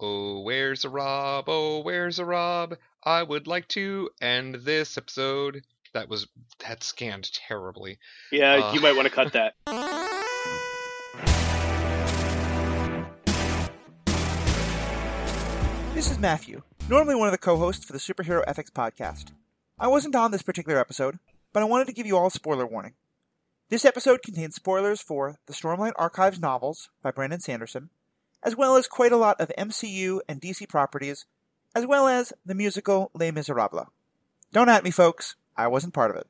Oh, where's a Rob? Oh, where's a Rob? I would like to end this episode. That was that scanned terribly. Yeah, Uh. you might want to cut that. This is Matthew, normally one of the co hosts for the Superhero Ethics Podcast. I wasn't on this particular episode, but I wanted to give you all a spoiler warning. This episode contains spoilers for the Stormlight Archives novels by Brandon Sanderson, as well as quite a lot of MCU and DC properties, as well as the musical Les Miserables. Don't at me, folks. I wasn't part of it.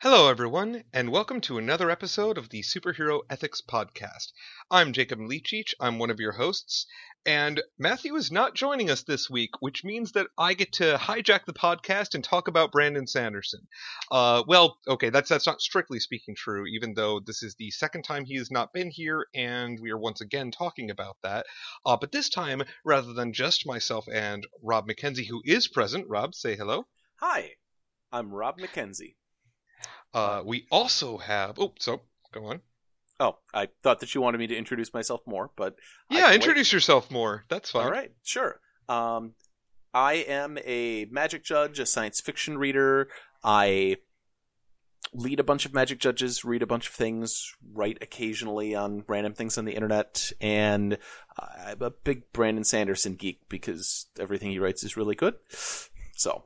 Hello, everyone, and welcome to another episode of the Superhero Ethics Podcast. I'm Jacob Milicic. I'm one of your hosts, and Matthew is not joining us this week, which means that I get to hijack the podcast and talk about Brandon Sanderson. Uh, well, okay, that's that's not strictly speaking true, even though this is the second time he has not been here, and we are once again talking about that. Uh, but this time, rather than just myself and Rob McKenzie, who is present, Rob, say hello. Hi, I'm Rob McKenzie. Uh, we also have. Oh, so go on. Oh, I thought that you wanted me to introduce myself more, but Yeah, can wait. introduce yourself more. That's fine. All right, sure. Um, I am a magic judge, a science fiction reader. I lead a bunch of magic judges, read a bunch of things, write occasionally on random things on the internet, and I'm a big Brandon Sanderson geek because everything he writes is really good. So,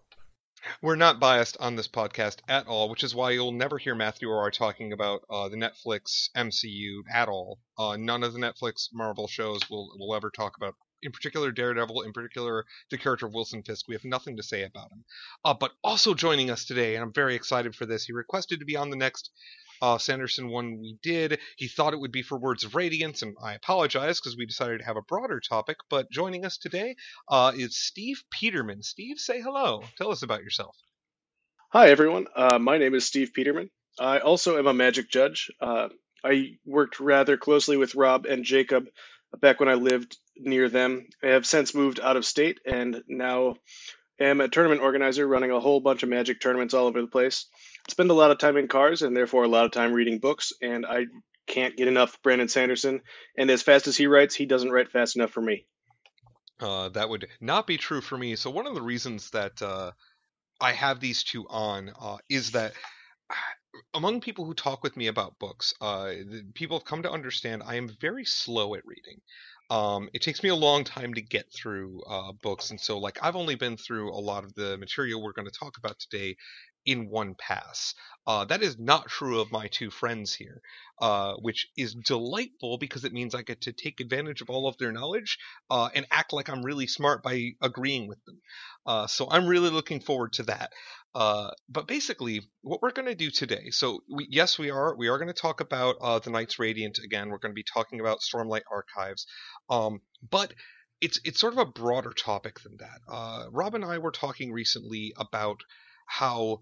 We're not biased on this podcast at all, which is why you'll never hear Matthew or I talking about uh, the Netflix MCU at all. Uh, none of the Netflix Marvel shows will will ever talk about, in particular, Daredevil, in particular, the character of Wilson Fisk. We have nothing to say about him. Uh, but also joining us today, and I'm very excited for this. He requested to be on the next uh, Sanderson one we did. He thought it would be for Words of Radiance, and I apologize because we decided to have a broader topic. But joining us today uh, is Steve Peterman. Steve, say hello. Tell us about yourself. Hi, everyone. Uh, my name is Steve Peterman. I also am a magic judge. Uh, I worked rather closely with Rob and Jacob back when I lived near them. I have since moved out of state and now am a tournament organizer running a whole bunch of magic tournaments all over the place. Spend a lot of time in cars and therefore a lot of time reading books, and I can't get enough Brandon Sanderson. And as fast as he writes, he doesn't write fast enough for me. Uh, that would not be true for me. So one of the reasons that uh, I have these two on uh, is that among people who talk with me about books, uh, people have come to understand I am very slow at reading. Um, it takes me a long time to get through uh, books, and so like I've only been through a lot of the material we're going to talk about today in one pass. Uh, that is not true of my two friends here, uh, which is delightful because it means I get to take advantage of all of their knowledge uh, and act like I'm really smart by agreeing with them. Uh, so I'm really looking forward to that. Uh, but basically, what we're going to do today. So we, yes, we are. We are going to talk about uh, the Knights Radiant again. We're going to be talking about Stormlight Archives. Um, but it's it's sort of a broader topic than that. Rob and I were talking recently about how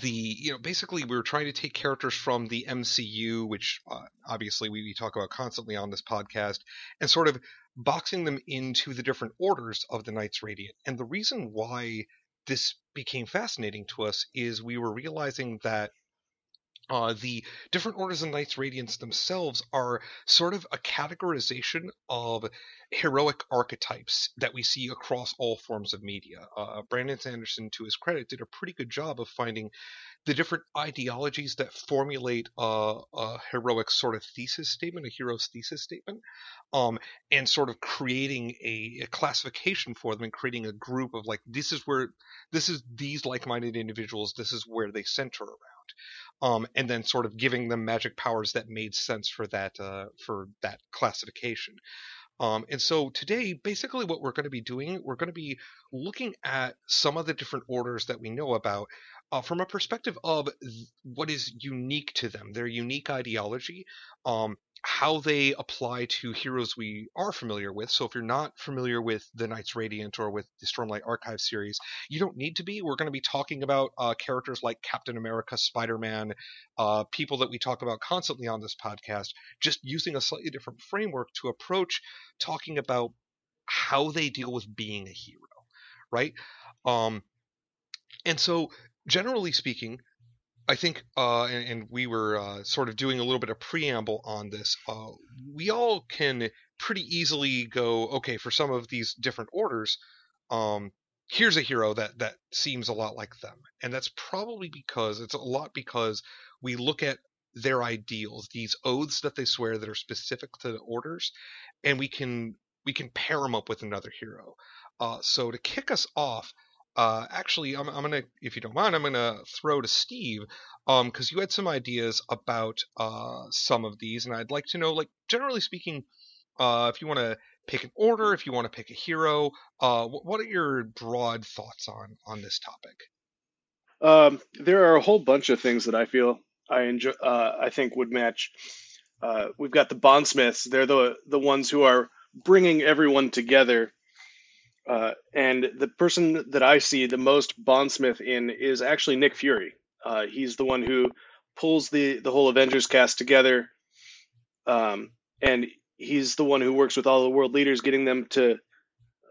the you know basically we were trying to take characters from the MCU, which uh, obviously we, we talk about constantly on this podcast, and sort of boxing them into the different orders of the Knights Radiant. And the reason why this became fascinating to us is we were realizing that uh, the different orders of Knights Radiance themselves are sort of a categorization of heroic archetypes that we see across all forms of media. Uh, Brandon Sanderson, to his credit, did a pretty good job of finding the different ideologies that formulate a, a heroic sort of thesis statement, a hero's thesis statement, um, and sort of creating a, a classification for them and creating a group of like this is where this is these like-minded individuals, this is where they center around um, and then sort of giving them magic powers that made sense for that uh, for that classification. Um, and so today, basically, what we're going to be doing, we're going to be looking at some of the different orders that we know about uh, from a perspective of what is unique to them, their unique ideology, um, how they apply to heroes we are familiar with. So if you're not familiar with the Knights Radiant or with the Stormlight Archive series, you don't need to be. We're going to be talking about uh, characters like Captain America, Spider Man, uh, people that we talk about constantly on this podcast, just using a slightly different framework to approach talking about how they deal with being a hero, right? Um, and so, generally speaking, I think, uh, and, and we were uh, sort of doing a little bit of preamble on this. Uh, we all can pretty easily go, okay, for some of these different orders, um, here's a hero that that seems a lot like them, and that's probably because it's a lot because we look at their ideals, these oaths that they swear that are specific to the orders, and we can we can pair them up with another hero. Uh, so to kick us off, uh, actually, I'm, I'm gonna, if you don't mind, I'm gonna throw to Steve, um, because you had some ideas about uh some of these, and I'd like to know, like generally speaking, uh, if you want to pick an order, if you want to pick a hero, uh, wh- what are your broad thoughts on on this topic? Um, there are a whole bunch of things that I feel I enjoy. Uh, I think would match. Uh, we've got the bondsmiths. They're the the ones who are bringing everyone together. Uh, and the person that I see the most bondsmith in is actually Nick Fury. Uh, he's the one who pulls the the whole Avengers cast together, um, and he's the one who works with all the world leaders, getting them to,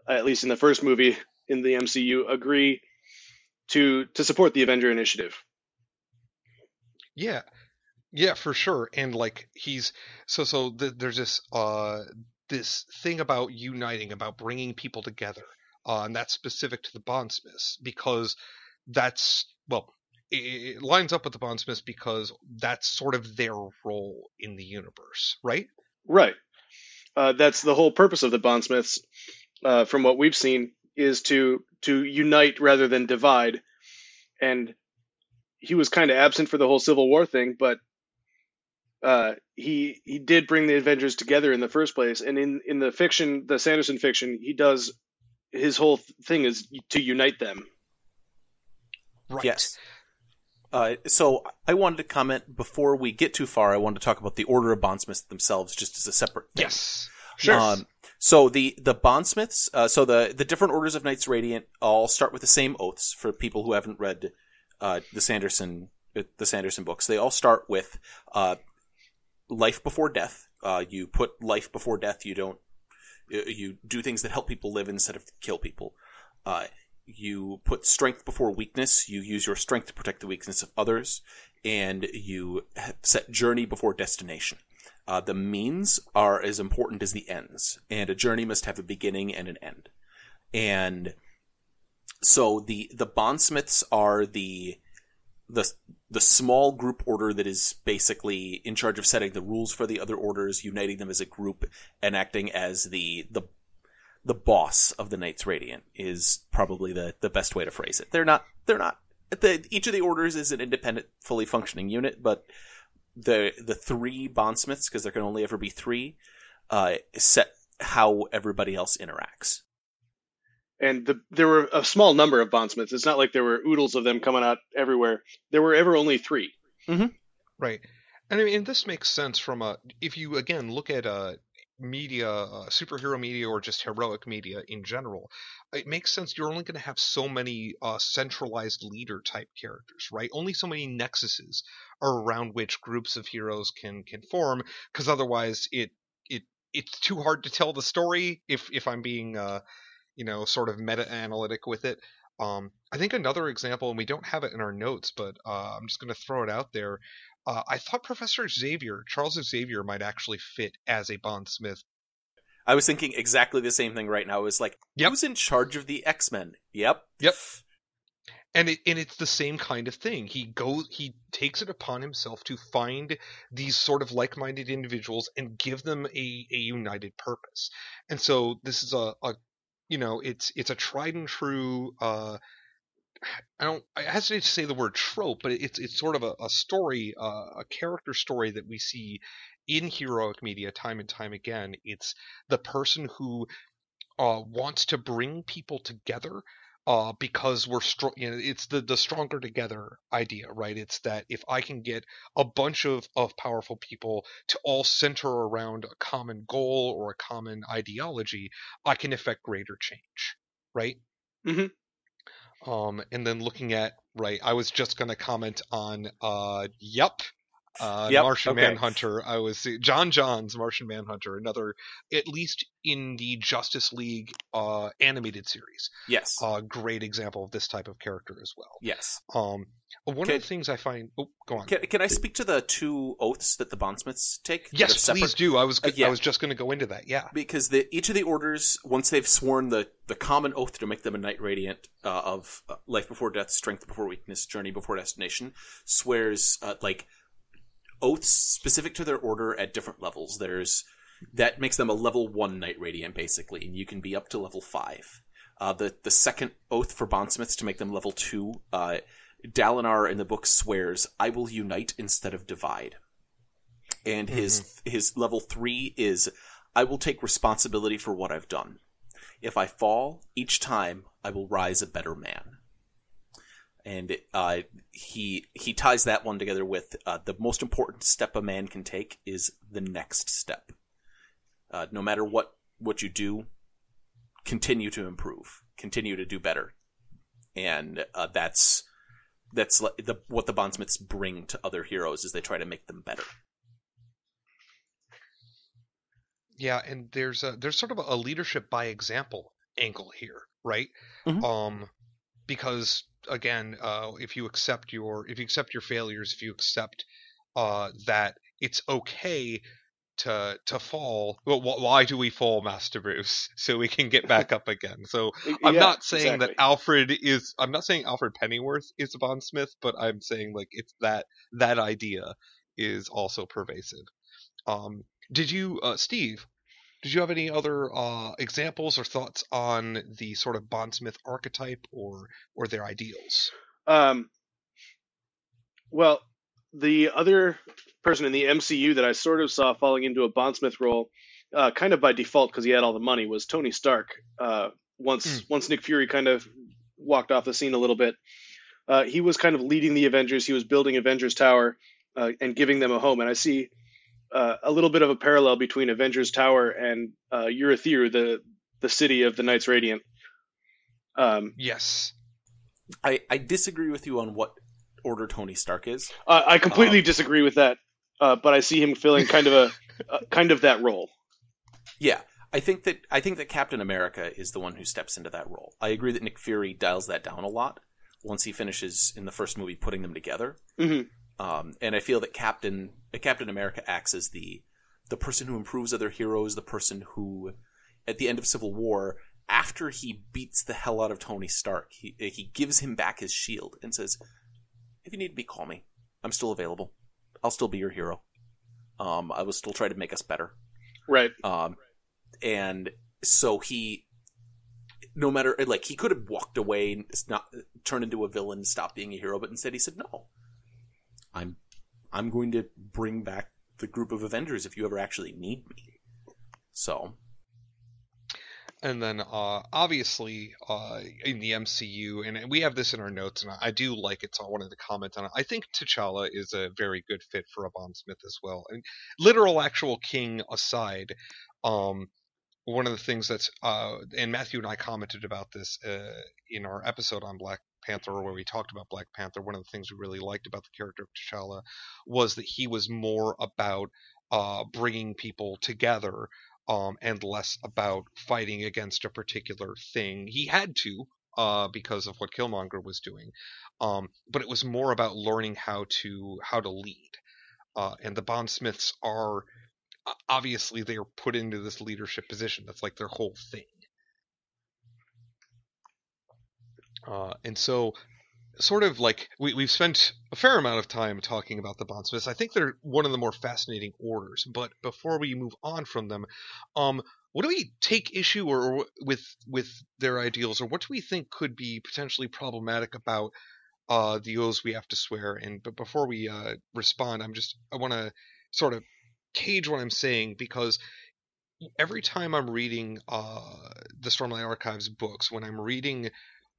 at least in the first movie in the MCU, agree to to support the Avenger Initiative. Yeah, yeah, for sure. And like he's so so th- there's this uh this thing about uniting, about bringing people together, uh, and that's specific to the bondsmiths because that's well, it, it lines up with the bondsmiths because that's sort of their role in the universe, right? Right. Uh, that's the whole purpose of the bondsmiths, uh, from what we've seen, is to to unite rather than divide. And he was kind of absent for the whole Civil War thing, but uh, he he did bring the Avengers together in the first place. And in in the fiction, the Sanderson fiction, he does his whole thing is to unite them. Right. Yes. Uh, so I wanted to comment before we get too far. I wanted to talk about the Order of Bondsmiths themselves, just as a separate thing. Yes. Sure. Um, so the the bondsmiths, uh, so the the different orders of Knights Radiant all start with the same oaths. For people who haven't read uh, the Sanderson the Sanderson books, they all start with uh, life before death. Uh, you put life before death. You don't. You do things that help people live instead of kill people. Uh, you put strength before weakness. You use your strength to protect the weakness of others, and you set journey before destination. Uh, the means are as important as the ends, and a journey must have a beginning and an end. And so the the bondsmiths are the the the small group order that is basically in charge of setting the rules for the other orders, uniting them as a group, and acting as the the the boss of the Knights Radiant is probably the the best way to phrase it. They're not they're not the, each of the orders is an independent, fully functioning unit, but the the three bondsmiths, because there can only ever be three, uh, set how everybody else interacts. And the, there were a small number of bondsmiths. It's not like there were oodles of them coming out everywhere. There were ever only three. Right. And I mean, this makes sense from a if you again look at uh media, uh, superhero media, or just heroic media in general, it makes sense. You're only going to have so many uh, centralized leader type characters, right? Only so many nexuses around which groups of heroes can can form, because otherwise it it it's too hard to tell the story. If if I'm being uh, you know, sort of meta analytic with it. Um, I think another example, and we don't have it in our notes, but uh, I'm just going to throw it out there. Uh, I thought Professor Xavier, Charles Xavier, might actually fit as a bondsmith. I was thinking exactly the same thing right now. I was like, Yep. who's in charge of the X Men? Yep. Yep. And it and it's the same kind of thing. He goes he takes it upon himself to find these sort of like-minded individuals and give them a, a united purpose. And so this is a, a you know, it's it's a tried and true uh I don't I hesitate to say the word trope, but it's it's sort of a, a story, uh, a character story that we see in heroic media time and time again. It's the person who uh, wants to bring people together uh, because we're strong. You know, it's the the stronger together idea, right? It's that if I can get a bunch of of powerful people to all center around a common goal or a common ideology, I can effect greater change, right? Mhm. Um, and then looking at right, I was just going to comment on uh, yep. Uh, Yep, Martian okay. Manhunter. I was J'onn J'onzz Martian Manhunter, another at least in the Justice League uh, animated series. Yes. A great example of this type of character as well. yes. Um, one Okay. of the things I find. Oh, go on. Can, can I speak to the two oaths that the bondsmiths take? yes, please do. I was Uh, yeah. I was just going to go into that. Yeah. because the each of the orders once they've sworn the the common oath to make them a knight radiant uh, of uh, life before death strength before weakness journey before destination swears uh, like oaths specific to their order at different levels there's that makes them a level 1 knight radiant basically and you can be up to level 5 uh, the the second oath for bondsmiths to make them level 2 uh, Dalinar in the book swears I will unite instead of divide and his his level 3 is I will take responsibility for what I've done. If I fall, each time I will rise a better man. And uh, he he ties that one together with uh, the most important step a man can take is the next step. Uh, no matter what what you do, continue to improve, continue to do better, and uh, that's that's the what the bondsmiths bring to other heroes is they try to make them better. Yeah, and there's a there's sort of a leadership by example angle here, right? Mhm. Um, because again, uh, if you accept your if you accept your failures, if you accept uh, that it's okay to to fall. Well, why do we fall, Master Bruce? So we can get back up again. So I'm Yeah, not saying exactly. that Alfred is. I'm not saying Alfred Pennyworth is a bondsmith, but I'm saying like it's that that idea is also pervasive. Um, did you, uh, Steve? Did you have any other uh, examples or thoughts on the sort of bondsmith archetype or or their ideals? Um, well, the other person in the MCU that I sort of saw falling into a bondsmith role, uh, kind of by default because he had all the money, was Tony Stark. Uh, once once Nick Fury kind of walked off the scene a little bit, uh, he was kind of leading the Avengers. He was building Avengers Tower uh, and giving them a home. And I see uh, a little bit of a parallel between Avengers Tower and uh, Urithiru, the the city of the Knights Radiant. Um, Yes. I, I disagree with you on what order Tony Stark is. Uh, I completely Um, disagree with that, uh, but I see him filling kind of a uh, kind of that role. Yeah, I think that I think that Captain America is the one who steps into that role. I agree that Nick Fury dials that down a lot once he finishes in the first movie putting them together. hmm Um, and I feel that Captain Captain America acts as the the person who improves other heroes, the person who, at the end of Civil War, after he beats the hell out of Tony Stark, he he gives him back his shield and says, "If you need me, call me. I'm still available. I'll still be your hero. Um, I will still try to make us better." Right. Um, and so he, no matter like he could have walked away and not turned into a villain, stop being a hero, but instead he said, "No, I'm, I'm going to bring back the group of Avengers if you ever actually need me." So And then, uh, obviously, uh, in the MCU, and we have this in our notes, and I do like it, so I wanted to comment on it. I think T'Challa is a very good fit for a bondsmith as well. And literal, actual king aside, um, one of the things that's, uh, and Matthew and I commented about this uh, in our episode on Black Panther, where we talked about Black Panther. One of the things we really liked about the character of T'Challa was that he was more about uh, bringing people together um, and less about fighting against a particular thing. He had to uh, because of what Killmonger was doing, um, but it was more about learning how to how to lead. Uh, and the bondsmiths are obviously they are put into this leadership position. That's like their whole thing. Uh, and so sort of like we, we've spent a fair amount of time talking about the bondsmiths. I think they're one of the more fascinating orders. But before we move on from them, um, what do we take issue or, or with with their ideals, or what do we think could be potentially problematic about uh, the oaths we have to swear? And but before we uh, respond, I'm just I want to sort of cage what I'm saying because every time I'm reading uh, the Stormlight Archives books, when I'm reading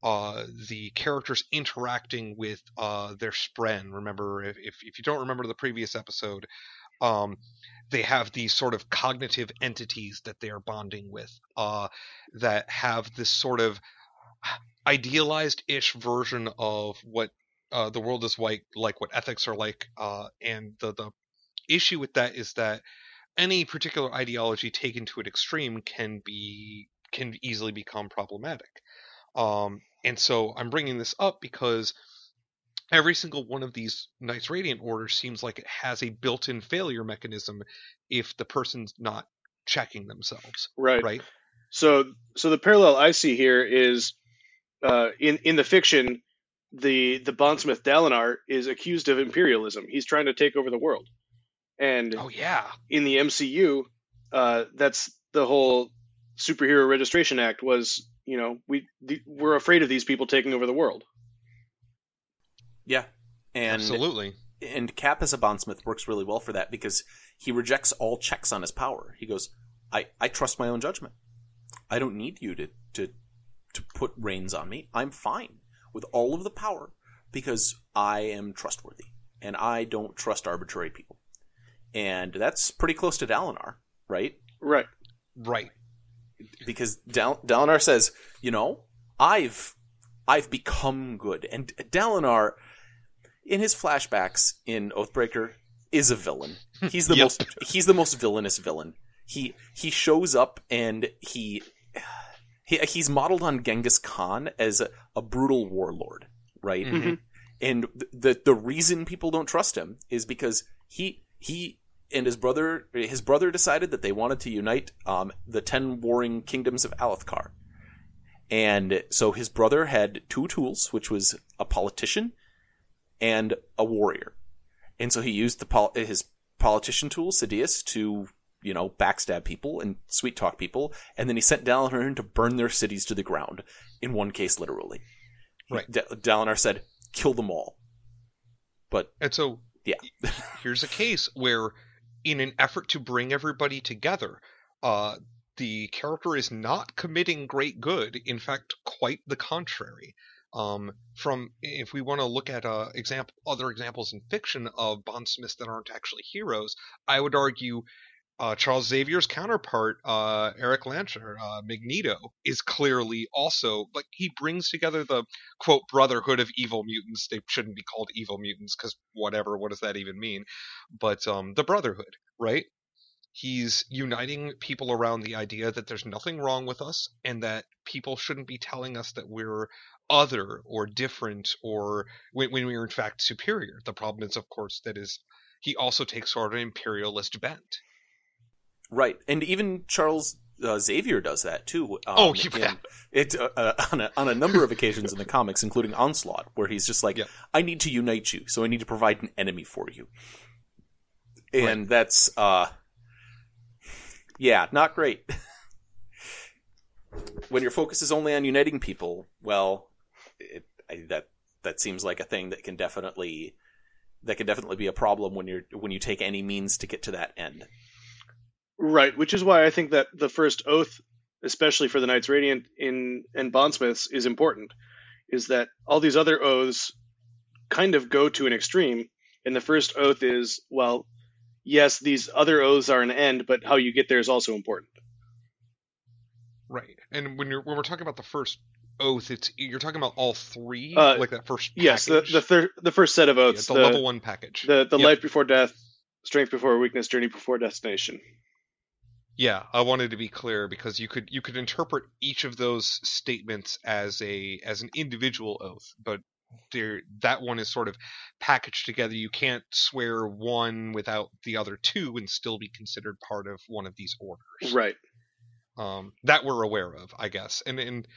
uh, the characters interacting with uh, their spren. Remember, if, if you don't remember the previous episode, um, they have these sort of cognitive entities that they are bonding with uh, that have this sort of idealized-ish version of what uh, the world is like, like what ethics are like, uh, and the the issue with that is that any particular ideology taken to an extreme can be can easily become problematic. Um, and so I'm bringing this up because every single one of these Knights Radiant orders seems like it has a built-in failure mechanism if the person's not checking themselves, Right. right? So, so the parallel I see here is uh, in in the fiction, the the bondsmith Dalinar is accused of imperialism. He's trying to take over the world, and Oh yeah, in the MCU, uh, that's the whole superhero registration act. Was you know we the, we're afraid of these people taking over the world. Yeah, and absolutely. and Cap as a bondsmith works really well for that because he rejects all checks on his power. He goes, "I I trust my own judgment. I don't need you to to to put reins on me. I'm fine with all of the power because I am trustworthy and I don't trust arbitrary people." And that's pretty close to Dalinar, right? Right. Right. because Dal- Dalinar says, you know, I've I've become good, and Dalinar, in his flashbacks in Oathbringer, is a villain. He's the Yep. most he's the most villainous villain. He he shows up and he, he he's modeled on Genghis Khan as a, a brutal warlord, right? Mhm. And the the reason people don't trust him is because he he and his brother his brother decided that they wanted to unite um, the ten warring kingdoms of Alethkar. And so his brother had two tools, which was a politician and a warrior. And so he used the pol- his politician tool, Sadeas, to you know backstab people and sweet talk people, and then he sent Dalinar in to burn their cities to the ground. In one case, literally. Right. D- Dalinar said, "Kill them all." But And so Yeah. here's a case where, in an effort to bring everybody together, uh, the character is not committing great good. In fact, quite the contrary. Um, from if we want to look at uh, example other examples in fiction of bondsmiths that aren't actually heroes, I would argue uh, Charles Xavier's counterpart, uh, Erik Lehnsherr, uh, Magneto, is clearly also like he brings together the quote brotherhood of evil mutants. They shouldn't be called evil mutants because whatever, what does that even mean? But um, the brotherhood, right? He's uniting people around the idea that there's nothing wrong with us and that people shouldn't be telling us that we're other or different or when, when we're in fact superior. The problem is, of course, that is he also takes sort of an imperialist bent. Right, and even Charles uh, Xavier does that too. Um, Oh, you in- It uh, uh, on a, on a number of occasions in the comics, including Onslaught, where he's just like, Yeah. "I need to unite you, so I need to provide an enemy for you," and that's uh, yeah, not great. when your focus is only on uniting people, well, it, I, that that seems like a thing that can definitely that can definitely be a problem when you're when you take any means to get to that end. Right. Which is why I think that the first oath, especially for the Knights Radiant in and Bondsmiths, is important. Is that all these other oaths kind of go to an extreme, and the first oath is well, yes, these other oaths are an end, but how you get there is also important. Right. And when you're when we're talking about the first oath, it's you're talking about all three, Uh, like that first. Yes, the package? the third, the first set of Yeah, oaths, the, the level one package. the, the Yep. life before death, strength before weakness, journey before destination. Yeah, I wanted to be clear because you could you could interpret each of those statements as a as an individual oath, but there that one is sort of packaged together. You can't swear one without the other two and still be considered part of one of these orders. Right. um, that we're aware of, I guess. And and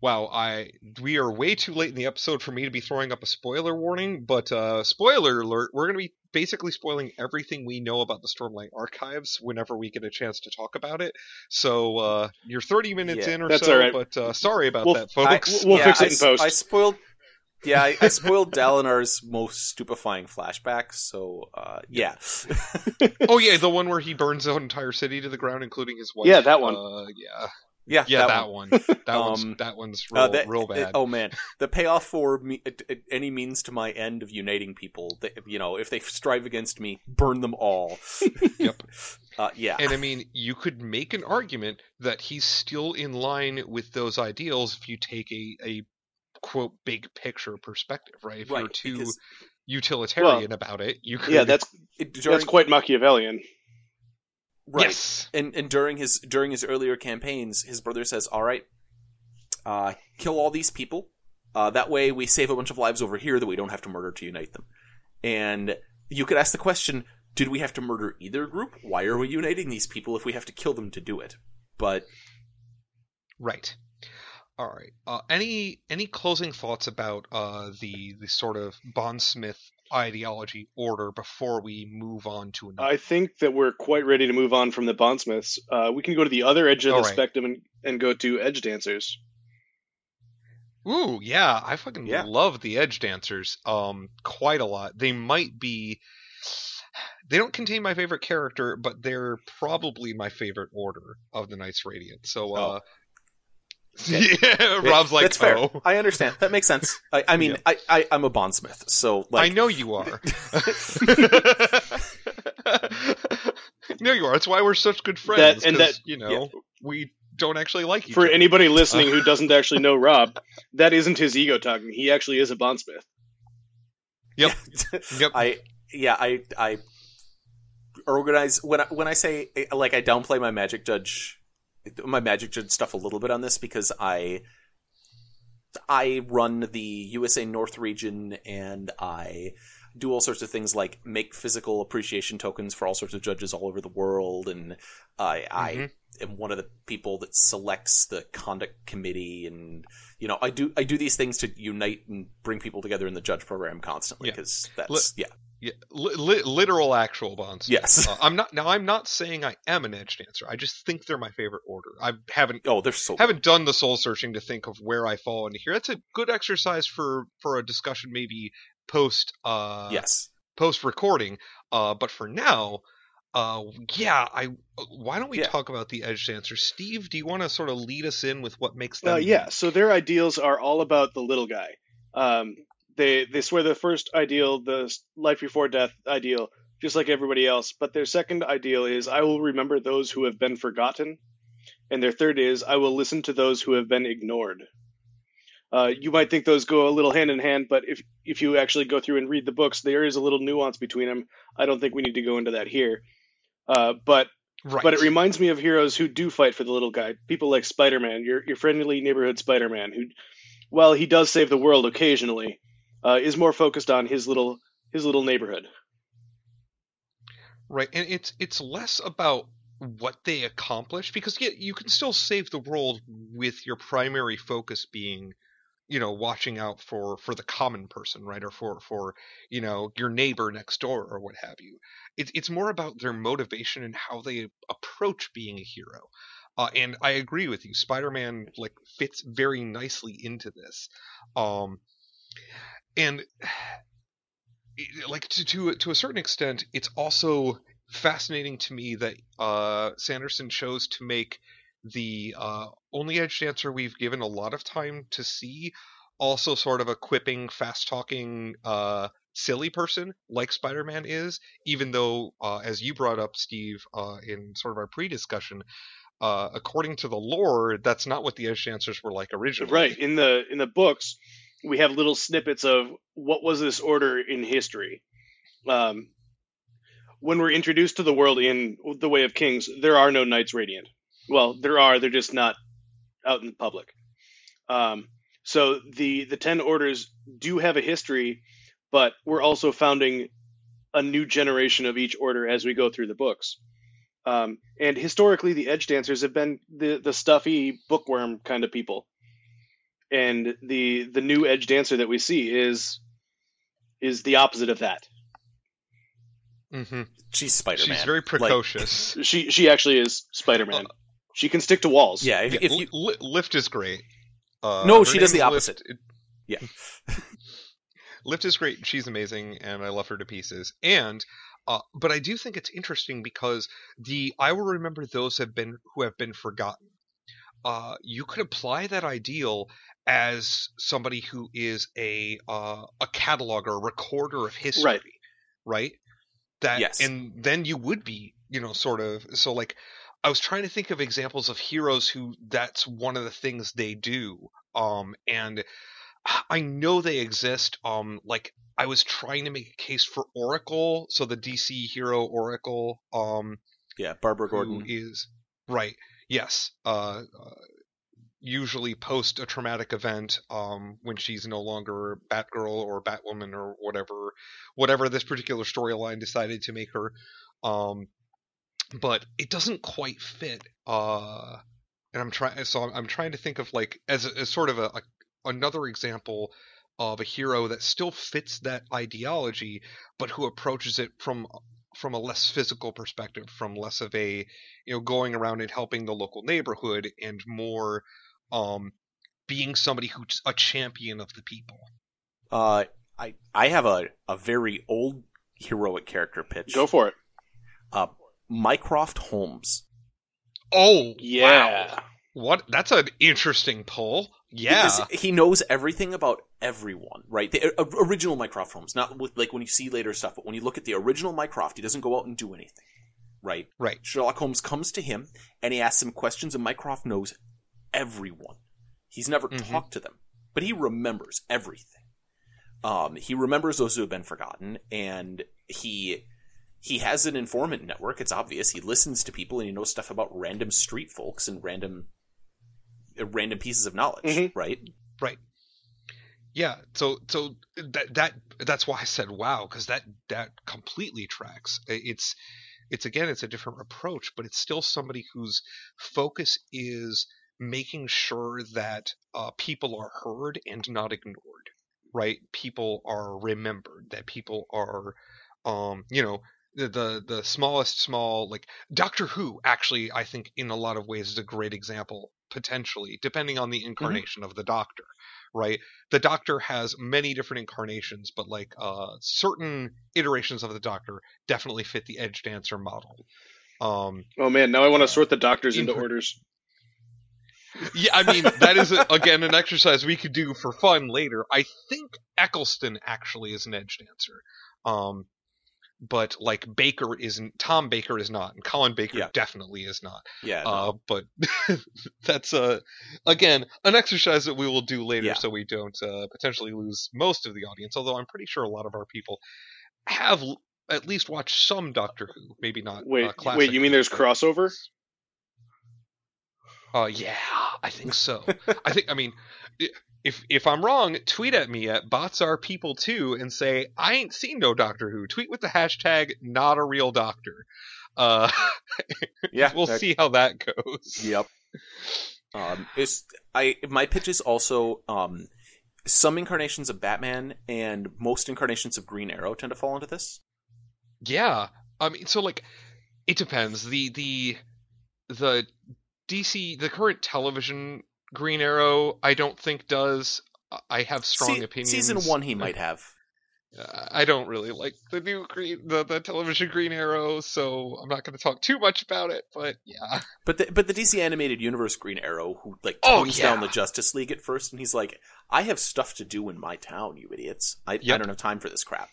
wow, I we are way too late in the episode for me to be throwing up a spoiler warning. But uh, spoiler alert: we're going to be basically spoiling everything we know about the Stormlight Archives whenever we get a chance to talk about it. So uh, you're 30 minutes Yeah, in or that's so, all right. but uh, sorry about We'll- that, folks. We'll fix it I in post. I spoiled. Yeah, I, I spoiled Dalinar's most stupefying flashback. So, uh, yeah, oh yeah, the one where he burns the entire city to the ground, including his wife. Yeah, that one. Uh, yeah, yeah, yeah, that, one. That one's Um, that one's real, Uh, that- real bad. oh man, the payoff for me, at- at any means to my end of uniting people. That, you know, if they strive against me, burn them all. Yep. Uh, yeah. And I mean, you could make an argument that he's still in line with those ideals if you take a, a quote big picture perspective, right? If you're too because- utilitarian about it, you could Yeah, that's It- during- that's quite Machiavellian. Right. yes. and and during his during his earlier campaigns, his brother says, "All right, uh, kill all these people, Uh, that way, we save a bunch of lives over here that we don't have to murder to unite them. And you could ask the question: Did we have to murder either group? Why are we uniting these people if we have to kill them to do it? But Right. All right. Uh, any any closing thoughts about uh, the the sort of bondsmith ideology order before we move on to another? I think that we're quite ready to move on from the bondsmiths. Uh, we can go to the other edge of All the right. spectrum and, and go to edge dancers. Ooh, yeah, I fucking Yeah. love the edge dancers. Um, quite a lot. They might be. They don't contain my favorite character, but they're probably my favorite order of the Knights Radiant. So, uh, yeah, Rob's like, that's fair. oh, I understand. That makes sense. I, I mean, Yeah. I, I I'm a bondsmith, so like I know you are. no, you are. That's why we're such good friends. And that- you know, yeah. we don't actually like each For other. anybody listening who doesn't actually know Rob, that isn't his ego talking. He actually is a bondsmith. Yep. Yep. I yeah I I organize when I when I say like I downplay my magic judge my magic judge stuff a little bit on this because I I run the USA North region and I do all sorts of things like make physical appreciation tokens for all sorts of judges all over the world and I I Mhm. am one of the people that selects the conduct committee and you know I do I do these things to unite and bring people together in the judge program constantly Yeah. because that's Li- yeah Yeah, li- li- literal actual bonds. yes Uh, I'm not now. I'm not saying I am an edge dancer. I just think they're my favorite order. I haven't oh they're so haven't done the soul searching to think of where I fall into here. That's a good exercise for for a discussion maybe post uh yes post recording. Uh, but for now, uh, yeah. I why don't we Yeah. talk about the edge dancers? Steve, do you want to sort of lead us in with what makes them? Uh, yeah, so their ideals are all about the little guy. Um, they they swear the first ideal, the life before death ideal, just like everybody else. But their second ideal is I will remember those who have been forgotten, and their third is I will listen to those who have been ignored. Uh, you might think those go a little hand in hand, but if if you actually go through and read the books, there is a little nuance between them. I don't think we need to go into that here. Uh, but right. but it reminds me of heroes who do fight for the little guy. People like Spider Man, your your friendly neighborhood Spider Man, who, while he does save the world occasionally, uh, is more focused on his little his little neighborhood. Right, and it's it's less about what they accomplish because yeah, you can still save the world with your primary focus being, you know, watching out for for the common person, right, or for for you know your neighbor next door or what have you. It's it's more about their motivation and how they approach being a hero. Uh, and I agree with you. Spider-Man like fits very nicely into this. Um, and like to to to a certain extent, it's also fascinating to me that uh, Sanderson chose to make the uh, only edge dancer we've given a lot of time to see also sort of a quipping, fast talking, uh, silly person like Spider-Man is. Even though, uh, as you brought up, Steve, uh, in sort of our pre-discussion. Uh, according to the lore, that's not what the Edge Dancers were like originally. Right in the in the books, we have little snippets of what was this order in history. Um, when we're introduced to the world in the Way of Kings, there are no Knights Radiant. Well, there are. They're just not out in the public. Um, so the the ten orders do have a history, but we're also founding a new generation of each order as we go through the books. Um, and historically, the Edge Dancers have been the the stuffy bookworm kind of people, and the the new Edge Dancer that we see is is the opposite of that. hmm she's Spider-Man She's very Like, precocious. She she actually is Spider Man. she can stick to walls. yeah if, Yeah, if you li- lift is great. Uh, No, she does the opposite. Lift. Yeah. Lift is great. She's amazing, and I love her to pieces. And, uh, but I do think it's interesting because the I will remember those have been who have been forgotten. Uh, you could apply that ideal as somebody who is a uh, a cataloger, a recorder of history, Right. right? That Yes. and then you would be, you know, sort of so like I was trying to think of examples of heroes who that's one of the things they do. Um and I know they exist. Um like I was trying to make a case for Oracle, so the DC hero Oracle, um yeah Barbara Gordon is right. Yes. Uh, usually post a traumatic event um, when she's no longer Batgirl or Batwoman or whatever, whatever this particular storyline decided to make her. Um, but it doesn't quite fit. Uh, and I'm trying, so I'm, I'm trying to think of like as, a, as sort of a, a another example of a hero that still fits that ideology, but who approaches it from from a less physical perspective, from less of a you know going around and helping the local neighborhood, and more um, being somebody who's a champion of the people. Uh, I I have a a very old heroic character pitch. Go for it. Uh, Mycroft Holmes. Oh Yeah. wow. What? That's an interesting pull. Yeah. Because he knows everything about everyone, right? The uh, original Mycroft Holmes, not with, like when you see later stuff, but when you look at the original Mycroft, he doesn't go out and do anything, right? Right. Sherlock Holmes comes to him and he asks him questions, and Mycroft knows everyone. He's never Mhm. talked to them, but he remembers everything. Um, he remembers those who have been forgotten, and he he has an informant network. It's obvious. He listens to people, and he knows stuff about random street folks and random uh, random pieces of knowledge, Mhm. right? Right. Yeah. So so that that that's why I said wow because that that completely tracks. It's it's again it's a different approach, but it's still somebody whose focus is making sure that uh, people are heard and not ignored. Right. People are remembered. That people are, um, you know. The, the the smallest small like Doctor Who actually I think in a lot of ways is a great example potentially depending on the incarnation of the Doctor right? The Doctor has many different incarnations, but like uh, certain iterations of the Doctor definitely fit the Edge Dancer model. Um, Oh man, now I want to sort the doctors into orders. yeah, I mean that is a, again an exercise we could do for fun later. I think Eccleston actually is an Edge Dancer. Um, but like Baker isn't, Tom Baker is not, and Colin Baker Yeah. definitely is not. Yeah. no. Uh, but that's uh, again an exercise that we will do later, Yeah. so we don't uh, potentially lose most of the audience. Although I'm pretty sure a lot of our people have l- at least watched some Doctor Who, maybe not. Wait, uh, classic wait, you mean there's but- crossover? Uh, yeah, I think so. I think. I mean, i- if if I'm wrong, tweet at me at bots are people too and say I ain't seen no Doctor Who. Tweet with the hashtag not a real doctor. Uh, yeah. we'll that- see how that goes. Yep. Um, it's I my pitch is also um, some incarnations of Batman and most incarnations of Green Arrow tend to fall into this. Yeah, I mean, so like, it depends. The the the DC the current television Green Arrow, I don't think does. I have strong Se- opinions. Season one, he might have. Uh, I don't really like the new green the, the television Green Arrow, so I'm not going to talk too much about it. But yeah, But the, but the DC animated universe Green Arrow, who like Oh, tones down the Justice League at first, and he's like, "I have stuff to do in my town, you idiots. I, I don't have time for this crap."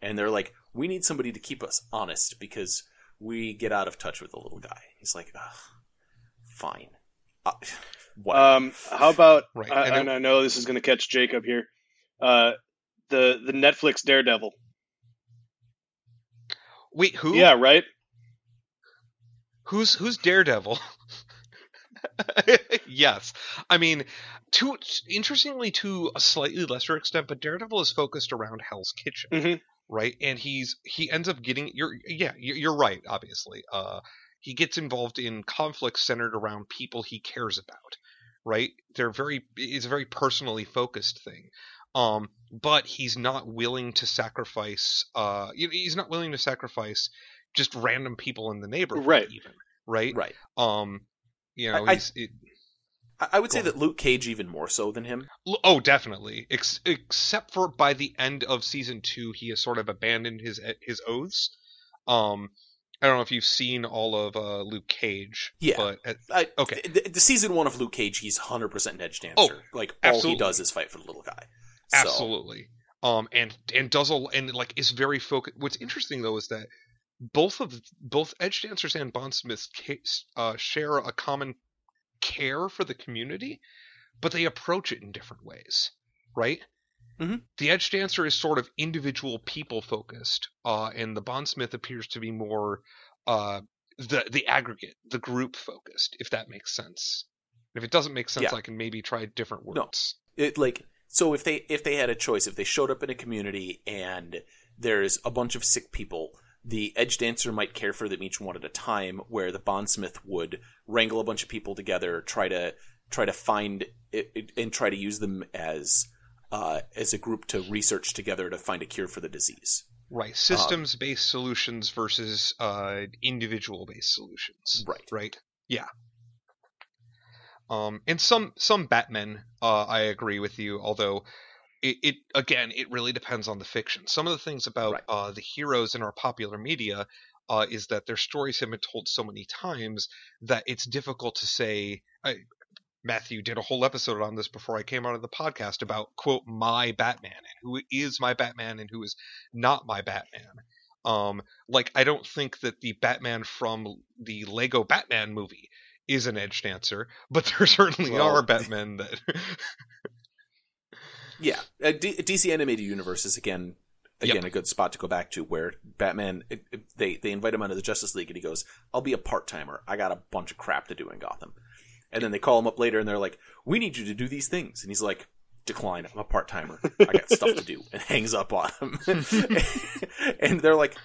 And they're like, "We need somebody to keep us honest because we get out of touch with the little guy." He's like, Ugh, "Fine, uh. Um, how about? Right, I, and and I know this is going to catch Jacob here. Uh, the the Netflix Daredevil. wait, who? Yeah, right. Who's who's Daredevil? yes, I mean, to interestingly to a slightly lesser extent, but Daredevil is focused around Hell's Kitchen, Mhm. right? And he's he ends up getting you're yeah you're, you're right. Obviously, uh, he gets involved in conflicts centered around people he cares about, right? They're very it's a very personally focused thing. Um, but he's not willing to sacrifice. Uh, you know, he's not willing to sacrifice just random people in the neighborhood, Right. Even right, right. um, you know, I- he's it, I, I would say on. that Luke Cage even more so than him. oh, definitely. Ex- except for by the end of season two, he has sort of abandoned his his oaths. Um, I don't know if you've seen all of uh, Luke Cage. Yeah. but at, I, Okay. The, the season one of Luke Cage, he's hundred percent edge dancer. Oh, like all absolutely. he does is fight for the little guy. So, absolutely. Um, and and does a and like is very focused. What's interesting though is that both of both Edge Dancers and Bondsmiths ca- uh, share a common care for the community, but they approach it in different ways, right? Mhm. The Edge Dancer is sort of individual people focused, uh, and the Bondsmith appears to be more uh, the the aggregate, the group focused, if that makes sense. If it doesn't make sense, Yeah. I can maybe try different No. words. it like so if they if they had a choice if they showed up in a community and there's a bunch of sick people the edge dancer might care for them each one at a time where the bondsmith would wrangle a bunch of people together try to try to find it, it- and try to use them as uh, as a group to research together to find a cure for the disease Right. Systems based solutions versus uh, individual based solutions. right Right. Yeah. Um, and some some Batmen, uh, I agree with you. Although, it, it again, it really depends on the fiction. Some of the things about Right. uh, the heroes in our popular media uh, is that their stories have been told so many times that it's difficult to say. I, Matthew did a whole episode on this before I came out of the podcast about quote my Batman and who is my Batman and who is not my Batman. Um, like I don't think that the Batman from the Lego Batman movie is an edge dancer, but there certainly Well- are Batmen that. Yeah, uh, D- DC animated universe is again again Yep. a good spot to go back to where Batman it- it- they they invite him onto the Justice League and he goes, "I'll be a part timer. I got a bunch of crap to do in Gotham." And then they call him up later and they're like, "We need you to do these things," and he's like. Decline. I'm a part timer. I got stuff to do, and hangs up on him. and they're like,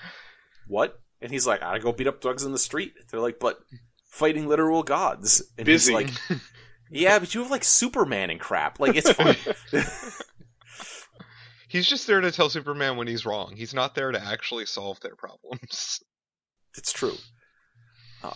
"What?" And he's like, "I go beat up thugs in the street." They're like, "But fighting literal gods." And Busy. he's like, "Yeah, but you have like Superman and crap. Like it's fine." He's just there to tell Superman when he's wrong. He's not there to actually solve their problems. It's true. Uh,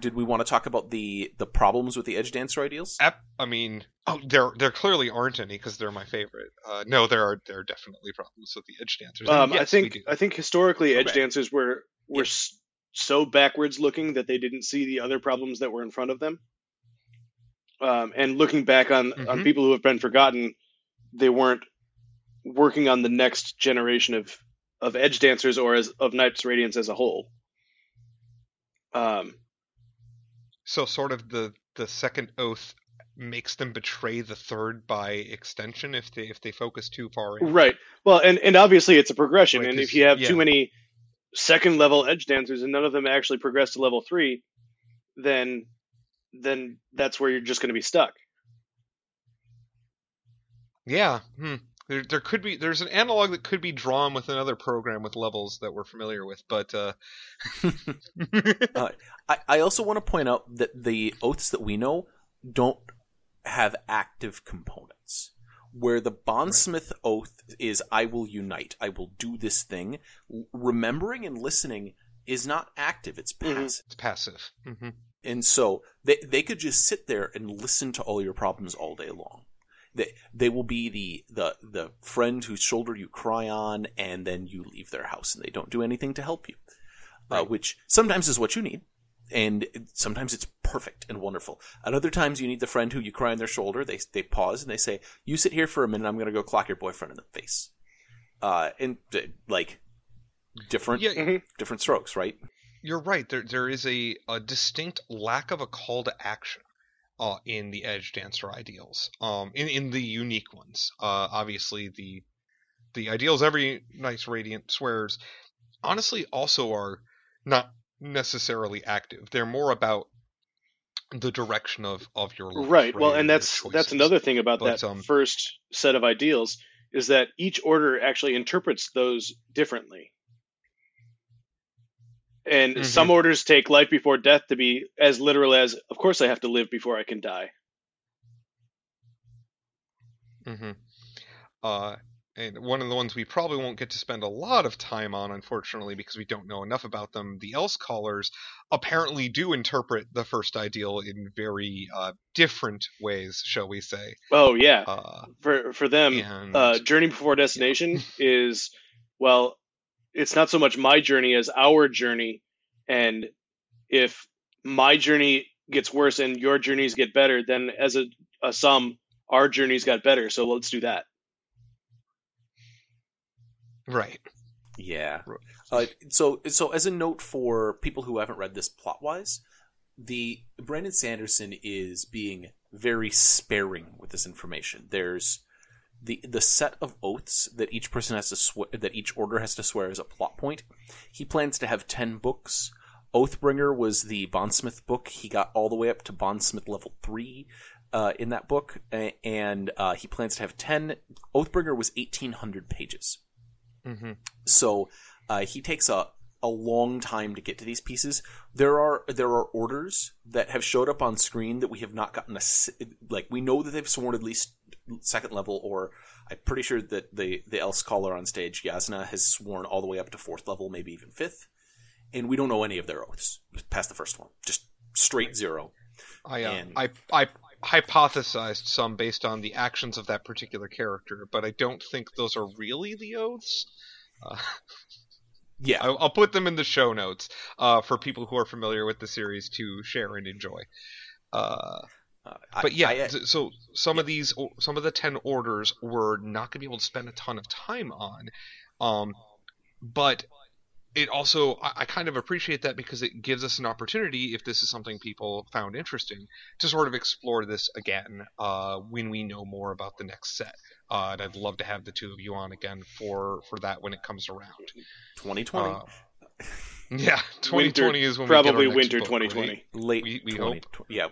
did we want to talk about the the problems with the Edge Dancer ideals? Ep- I mean, oh, there there clearly aren't any because they're my favorite. Uh, no, there are there are definitely problems with the edge dancers. Um, I yes, we think. I think historically, edge Okay. dancers were were s- so backwards looking that they didn't see the other problems that were in front of them. Um, and looking back on on Mhm. people who have been forgotten, they weren't working on the next generation of of edge dancers or as of Knights Radiance as a whole. Um, So sort of the the second oath makes them betray the third by extension if they if they focus too far in. Right. Well, and, and obviously it's a progression. And if you have yeah. too many second level edge dancers and none of them actually progress to level three, then then that's where you're just going to be stuck. Yeah. Hmm. There, there could be there's an analog that could be drawn with another program with levels that we're familiar with, but uh, I, I also want to point out that the oaths that we know don't have active components. Where the bondsmith oath is, I will unite, I will do this thing. Remembering and listening is not active; it's Mhm. passive. it's passive. hmm And so they they could just sit there and listen to all your problems all day long. They they will be the the the friend whose shoulder you cry on, and then you leave their house and they don't do anything to help you, uh, which sometimes is what you need, and sometimes it's perfect and wonderful. At other times, you need the friend who you cry on their shoulder. They they pause and they say, "You sit here for a minute. I'm going to go clock your boyfriend in the face," uh, and uh, like different Yeah, different strokes, right? you're right. There there is a, a distinct lack of a call to action uh, in the Edge Dancer ideals. Um, in in the unique ones. Uh, obviously the the ideals every nice Radiant swears honestly also are not necessarily active. They're more about the direction of of your life. Right. Well, and that's that's another thing about But, that um, first set of ideals is that each order actually interprets those differently. And Mhm. some orders take life before death to be as literal as, of course, I have to live before I can die. hmm Uh, and one of the ones we probably won't get to spend a lot of time on, unfortunately, because we don't know enough about them. The Elsecallers apparently do interpret the first ideal in very uh, different ways, shall we say? Oh yeah, Uh, for for them, and uh, journey before destination is well, it's not so much my journey as our journey, and if my journey gets worse and your journeys get better, then as a, a sum, our journeys got better. So let's do that. right. Yeah. Uh, so, so as a note for people who haven't read this plot wise, the Brandon Sanderson is being very sparing with this information. There's the the set of oaths that each person has to swear that each order has to swear as a plot point. He plans to have ten books Oathbringer was the Bondsmith book. He got all the way up to Bondsmith level three uh, in that book, and uh, he plans to have ten. Oathbringer was eighteen hundred pages, hmm so uh, he takes a a long time to get to these pieces. There are there are orders that have showed up on screen that we have not gotten a like we know that they've sworn at least second level, or I'm pretty sure that the the Elsecaller on stage Jasnah has sworn all the way up to fourth level, maybe even fifth, and we don't know any of their oaths past the first one, just straight zero. I, uh, And- I I hypothesized some based on the actions of that particular character, but I don't think those are really the oaths. Uh, Yeah, I, I'll put them in the show notes uh, for people who are familiar with the series to share and enjoy. Uh, Uh, I- but yeah, I- so some of these, some of the ten orders, we're not going to be able to spend a ton of time on. Um, but it also, I, I kind of appreciate that because it gives us an opportunity, if this is something people found interesting, to sort of explore this again uh, when we know more about the next set. Uh, and I'd love to have the two of you on again for for that when it comes around. 2020, Uh, yeah, 2020 is when probably we get our next winter 2020. late we- we 20, hope. tw- yeah,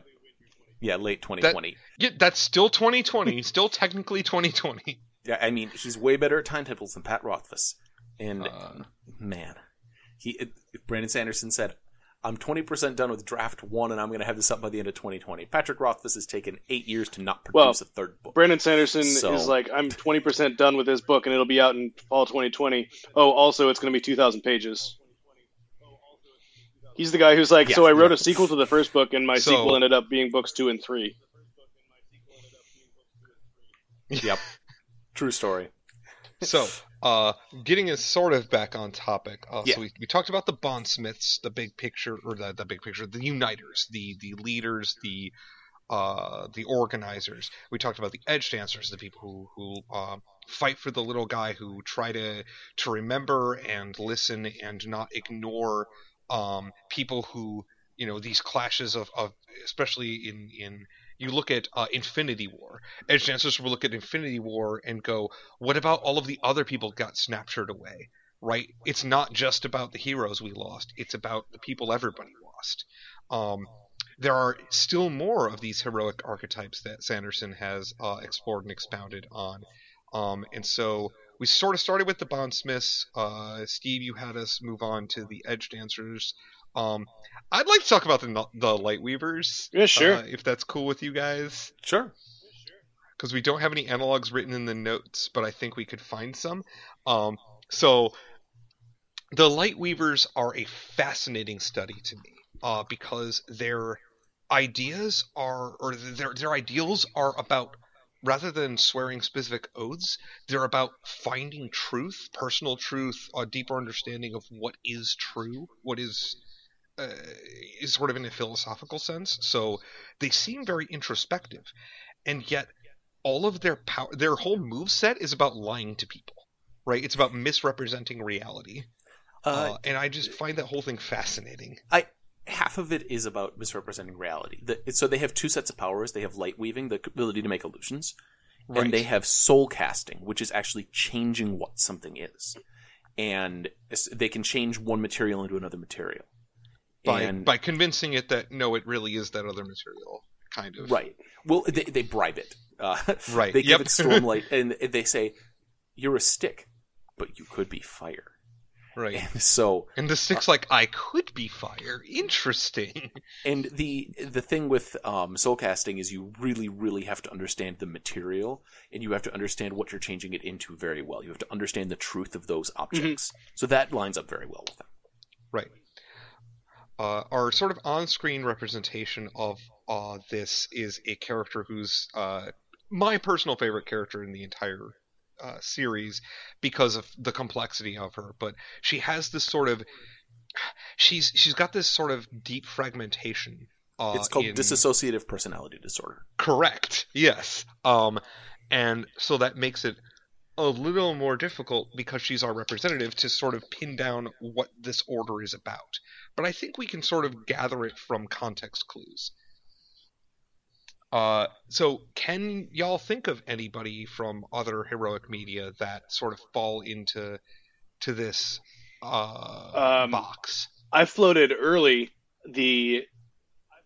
yeah, late 2020. Yeah, that's still 2020, still technically 2020. Yeah, I mean, he's way better at timetables than Pat Rothfuss. And Uh, man, he it, Brandon Sanderson said, "I'm 20 percent done with draft one, and I'm going to have this up by the end of 2020." Patrick Rothfuss has taken eight years to not produce Well, a third book. Brandon Sanderson So- is like, I'm 20% done with this book and it'll be out in fall 2020. Oh, also, it's going to be 2,000 pages. He's the guy who's like, Yeah. so I wrote a sequel to the first book and my So- sequel ended up being books two and three. yep, true story. so, uh, getting us sort of back on topic. Uh, Yeah. So we, we talked about the bondsmiths, the big picture, or the, the big picture, the uniters, the the leaders, the uh, the organizers. We talked about the edge dancers, the people who who um, fight for the little guy, who try to to remember and listen and not ignore um, people who you know these clashes of, of especially in in you look at uh, Infinity War. Edge dancers will look at Infinity War and go, "What about all of the other people got snapshored away?" Right? It's not just about the heroes we lost; it's about the people everybody lost. Um, there are still more of these heroic archetypes that Sanderson has uh, explored and expounded on. Um, and so we sort of started with the Bondsmiths. Uh, Steve, you had us move on to the Edge Dancers. Um, I'd like to talk about the the Lightweavers. Yeah, sure. uh, if that's cool with you guys, Sure. because we don't have any analogs written in the notes, but I think we could find some. Um, so the Lightweavers are a fascinating study to me uh, because their ideas are, or their their ideals are about rather than swearing specific oaths, they're about finding truth, personal truth, a deeper understanding of what is true, what is uh, is sort of in a philosophical sense. So they seem very introspective, and yet all of their power, their whole move set is about lying to people, right? It's about misrepresenting reality, Uh, uh, and I just find that whole thing fascinating. I half of it is about misrepresenting reality. The, so they have two sets of powers. They have light weaving, the ability to make illusions, Right. and they have soul casting, which is actually changing what something is, and they can change one material into another material. by and by convincing it that no, it really is that other material, kind of. right, well, they they bribe it. Uh, Right, They give yep. it stormlight, and they say, "You're a stick, but you could be fire." Right. And so And the stick's like, I could be fire. Interesting. And the the thing with um, soul casting is you really, really have to understand the material, and you have to understand what you're changing it into very well. You have to understand the truth of those objects. So that lines up very well with them. Right. Uh, our sort of on-screen representation of uh, this is a character who's uh, my personal favorite character in the entire uh, series because of the complexity of her. But she has this sort of she's she's got this sort of deep fragmentation. Uh, It's called in- dissociative personality disorder. Correct. Yes. Um, and so that makes it a little more difficult because she's our representative to sort of pin down what this order is about. But I think we can sort of gather it from context clues. Uh, so can y'all think of anybody from other heroic media that sort of fall into to this uh, Um, box? I floated early the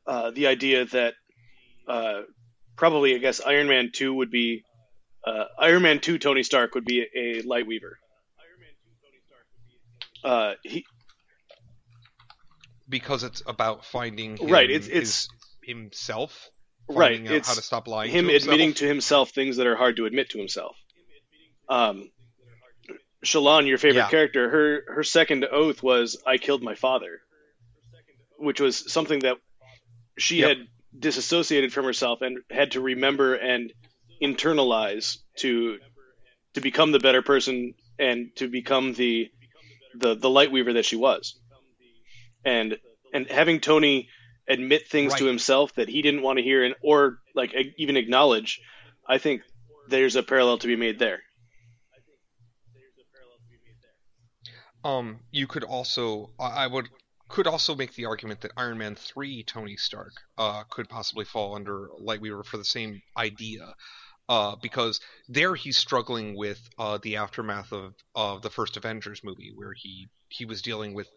uh, the idea that uh, probably I guess Iron Man two would be uh, Iron Man two Tony Stark would be a Lightweaver. Uh, he because it's about finding him, right. It's his- it's himself. Right. finding out It's how to stop lying. him to admitting to himself things that are hard to admit to himself. Um, Shallan, your favorite Yeah. character, her her second oath was "I killed my father," which was something that she Yep. had disassociated from herself and had to remember and internalize to to become the better person and to become the the the light weaver that she was. And and having Tony admit things to himself that he didn't want to hear and or like even acknowledge, I think there's a parallel to be made there. Um, you could also, I I would, could also make the argument that Iron Man three Tony Stark, uh, could possibly fall under Lightweaver for the same idea, uh, because there he's struggling with uh the aftermath of of the first Avengers movie, where he he was dealing with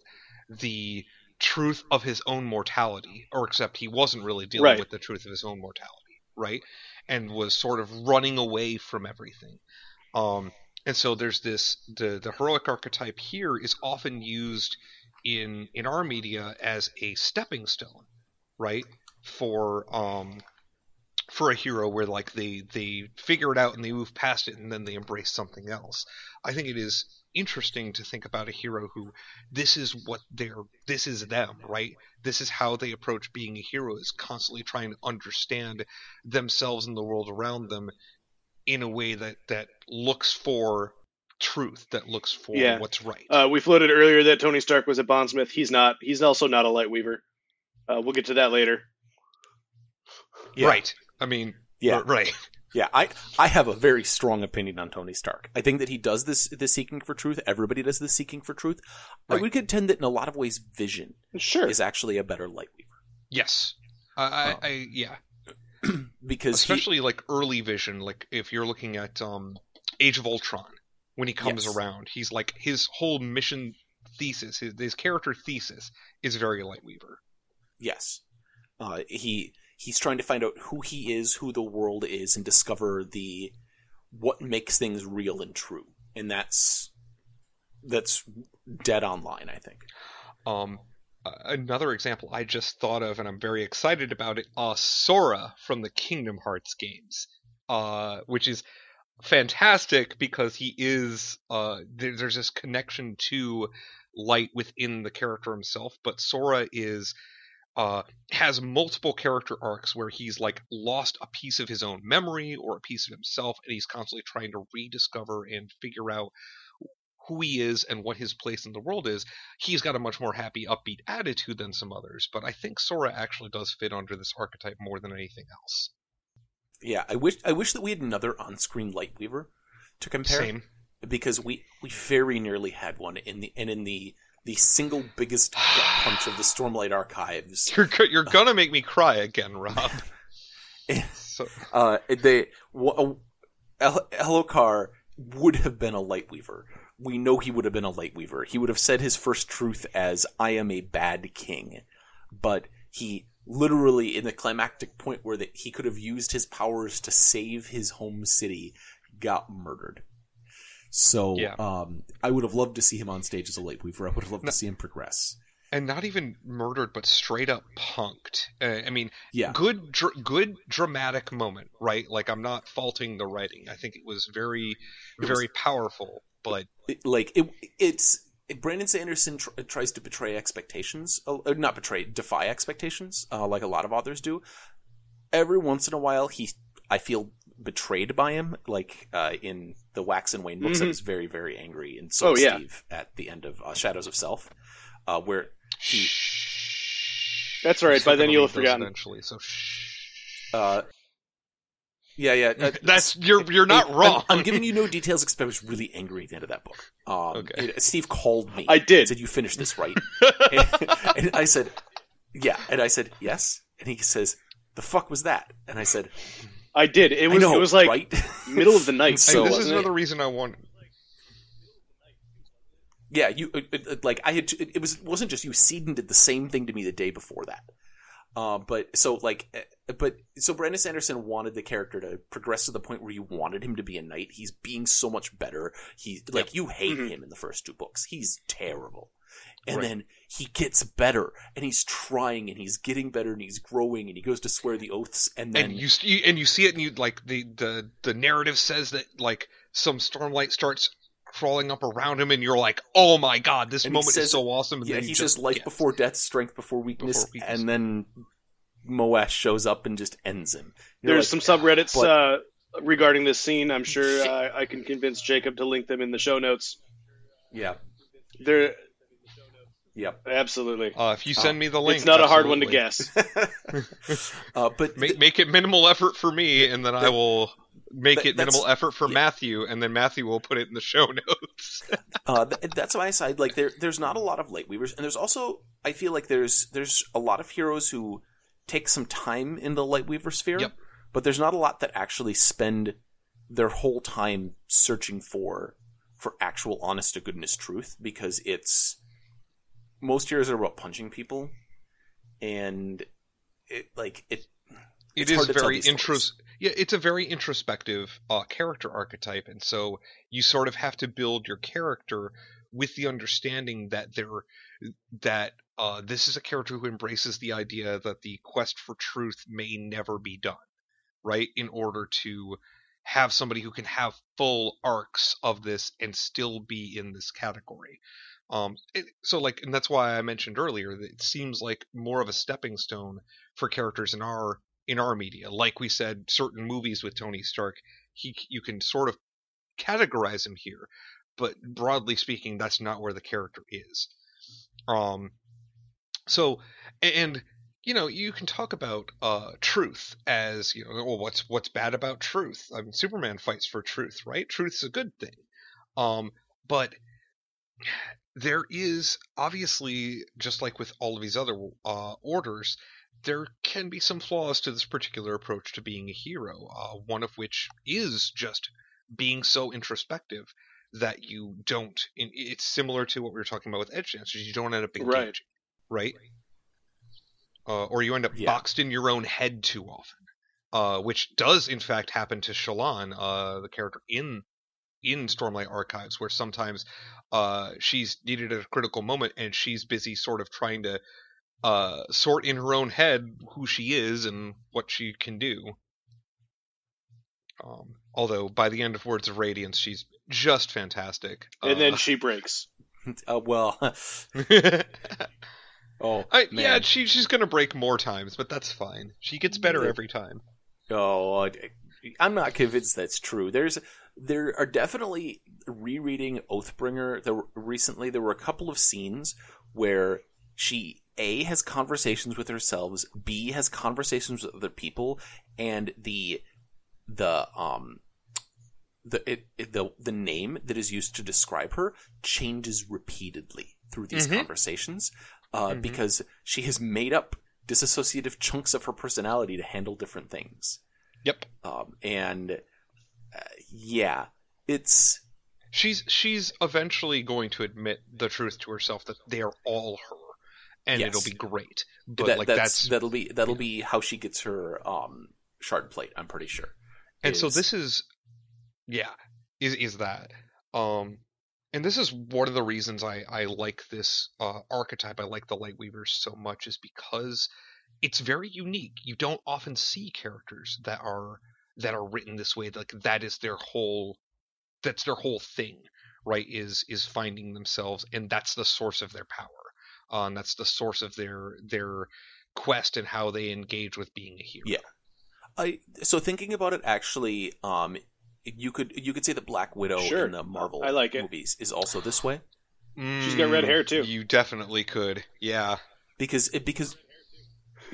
the truth of his own mortality, or except he wasn't really dealing Right. with the truth of his own mortality, right? And was sort of running away from everything. Um, and so there's this the the heroic archetype here is often used in in our media as a stepping stone, right? For um for a hero where like they they figure it out and they move past it and then they embrace something else. I think it is interesting to think about a hero who this is what they're this is them, right? This is how they approach being a hero is constantly trying to understand themselves and the world around them in a way that that looks for truth, that looks for Yeah. what's right. Uh, we floated earlier that Tony Stark was a bondsmith. He's not. He's also not a light weaver. Uh, we'll get to that later. Yeah. Right. I mean, Yeah. right. Yeah, I I have a very strong opinion on Tony Stark. I think that he does this this seeking for truth. Everybody does this seeking for truth. I would contend that in a lot of ways, Vision Sure. is actually a better Lightweaver Yes. I, I, Oh. I yeah. because he- Especially like early vision, like if you're looking at um Age of Ultron, when he comes Yes. around, he's like his whole mission thesis, his, his character thesis is very Lightweaver. yes, uh, he he's trying to find out who he is, who the world is, and discover the what makes things real and true, and that's that's dead online. I think. Um, another example I just thought of, and I'm very excited about it. Uh, Sora from the Kingdom Hearts games, uh, which is fantastic because he is uh, there, there's this connection to light within the character himself, but Sora is. Uh, has multiple character arcs where he's like lost a piece of his own memory or a piece of himself, and he's constantly trying to rediscover and figure out who he is and what his place in the world is he's got a much more happy, upbeat attitude than some others. But I think Sora actually does fit under this archetype more than anything else. Yeah, I wish I wish that we had another on-screen Lightweaver to compare. Same. because we we very nearly had one in the and in the the single biggest gut punch of the Stormlight archives. You're you're gonna make me cry again, Rob. so, Uh, they El- Elhokar would have been a Lightweaver. We know he would have been a Lightweaver. He would have said his first truth as "I am a bad king," but he literally in the climactic point where that he could have used his powers to save his home city got murdered. So Yeah. um, I would have loved to see him on stage as a Lightweaver. I would have loved No. to see him progress. and not even murdered, but straight up punked. Uh, I mean, Yeah, good, dr- good dramatic moment, right? Like I'm not faulting the writing. I think it was very, was- very powerful. But it- like it, it's Brandon Sanderson tr- tries to betray expectations, uh, uh, not betray, defy expectations, uh, like a lot of authors do. Every once in a while, he, I feel betrayed by him, like uh, in the Wax and Wayne books. I Mhm. was very, very angry, and so Oh, was yeah. Steve at the end of uh, Shadows of Self, uh, where he, shh. That's right. I'm by then you'll have forgotten. Eventually, so uh, yeah, yeah, uh, That's you're you're not I'm- wrong. I'm, giving you no details because I was really angry at the end of that book. Um, Okay. and Steve called me. I did. and said, "You finished this right?" and, and I said, "Yeah." And I said, "Yes." And he says, "The fuck was that?" And I said, I did. It was. know, it was like right? middle of the night. Hey, So, this is another it? reason I want. Yeah, you it, it- like I had. It, it was it wasn't just you. Seedon did the same thing to me the day before that. Uh, but so like, eh, but so Brandon Sanderson wanted the character to progress to the point where you wanted him to be a knight. He's being so much better. He like you hate Mhm. him in the first two books. He's terrible, and Right. then he gets better, and he's trying, and he's getting better, and he's growing, and he goes to swear the oaths, and then and you, you and you see it, and you like the the the narrative says that like some stormlight starts crawling up around him, and you're like, oh my god, this And moment says- is so awesome. And yeah, then he you says just life yeah. before death, strength before weakness, Before weakness. and then Moash shows up and just ends him. You're There's like, some subreddits but- uh, regarding this scene. I'm sure uh, I can convince Jacob to link them in the show notes. yeah, They're yep. absolutely. Uh, if you send me the link, It's not a hard one to guess. uh, but Make, make it minimal effort for me, and then I will make that- it minimal effort for yeah. Matthew, and then Matthew will put it in the show notes. uh, th- that's my side. Like there, there's not a lot of light weavers, and there's also I feel like there's there's a lot of heroes who take some time in the light weaver sphere, Yep. but there's not a lot that actually spend their whole time searching for for actual honest to goodness truth because it's most heroes are about punching people, and it like it It It's is hard to tell very intros. Yeah, it's a very introspective uh, character archetype, and so you sort of have to build your character with the understanding that there that uh, this is a character who embraces the idea that the quest for truth may never be done, right? In order to have somebody who can have full arcs of this and still be in this category. Um, it, so like, and that's why I mentioned earlier that it seems like more of a stepping stone for characters in our in our media. Like we said, certain movies with Tony Stark, he you can sort of categorize him here, but broadly speaking, that's not where the character is. Um, so and you know you can talk about uh truth as you know well what's what's bad about truth i mean superman fights for truth right truth's a good thing um but there is obviously just like with all of these other uh orders there can be some flaws to this particular approach to being a hero uh one of which is just being so introspective that you don't it's similar to what we were talking about with edge dancers you don't end up engaging Right. right uh, or you end up Yeah. boxed in your own head too often, uh, which does in fact happen to Shallan uh, the character in in Stormlight Archives, where sometimes uh, she's needed at a critical moment and she's busy sort of trying to uh, sort in her own head who she is and what she can do. Um, although by the end of Words of Radiance, she's just fantastic. And then Uh, she breaks. uh, well, oh I, man. yeah, she, she's gonna break more times, but that's fine. She gets better every time. Oh, I- I'm not convinced that's true. There's there are definitely rereading Oathbringer. There were, recently there were a couple of scenes where she a has conversations with herself, b has conversations with other people, and the the um the it, it- the the name that is used to describe her changes repeatedly through these Mhm. conversations uh, Mhm. because she has made up disassociative chunks of her personality to handle different things. Yep. Um, and uh, yeah, it's She's she's eventually going to admit the truth to herself that they are all her, and Yes. it'll be great. But that, like that's, that's, that'll be that'll be how she gets her um shard plate. I'm pretty sure. and so this is, yeah, is is that, um, and this is one of the reasons I I like this uh, archetype. I like the Lightweavers so much is because it's very unique. You don't often see characters that are that are written this way. Like that is their whole, that's their whole thing, right? Is is finding themselves, and that's the source of their power. Uh, and that's the source of their their quest and how they engage with being a hero. Yeah. I so thinking about it, actually, um, you could you could say that Black Widow Sure. in the Marvel I like it. movies is also this way She's got red hair, too. Mm, You definitely could. Yeah. because it because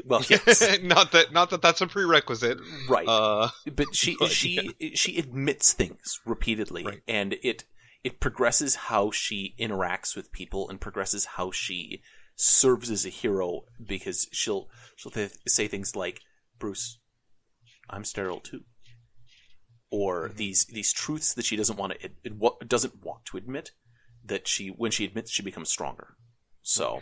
well yes not that not that that's a prerequisite. right Uh but she But, she she admits things repeatedly Right. and it it progresses how she interacts with people and progresses how she serves as a hero because she'll she'll th- say things like Bruce I'm sterile too or Mhm. these these truths that she doesn't want to it, it, doesn't want to admit that she when she admits she becomes stronger. So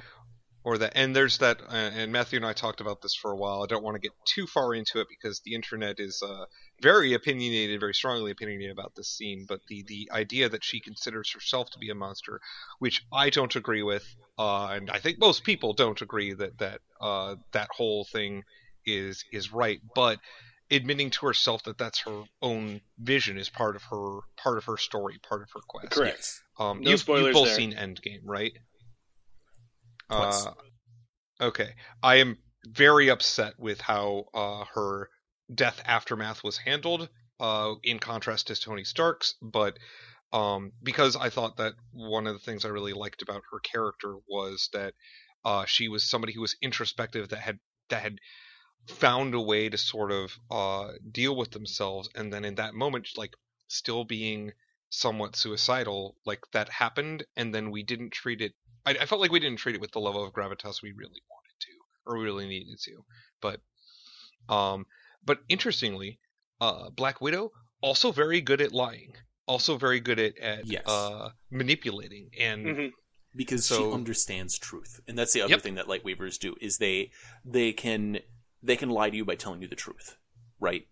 or that and there's that uh, and matthew and i talked about this for a while i don't want to get too far into it because the internet is uh, very opinionated very strongly opinionated about this scene but the the idea that she considers herself to be a monster which i don't agree with uh, and i think most people don't agree that that uh, that whole thing is is right but admitting to herself that that's her own vision is part of her part of her story part of her quest Correct. um, No you've, spoilers you've both there. seen endgame right Uh, okay. I am very upset with how uh, her death aftermath was handled, uh, in contrast to Tony Stark's, but um, because I thought that one of the things I really liked about her character was that uh, she was somebody who was introspective that had that had found a way to sort of uh, deal with themselves, and then in that moment, like still being somewhat suicidal, like that happened, and then we didn't treat it I, I felt like we didn't treat it with the level of gravitas we really wanted to or we really needed to. But um but interestingly, uh Black Widow also very good at lying. Also very good at, at Yes. uh manipulating and hmm because So- she understands truth, and that's the other Yep. thing that light weavers do is they they can they can lie to you by telling you the truth, right?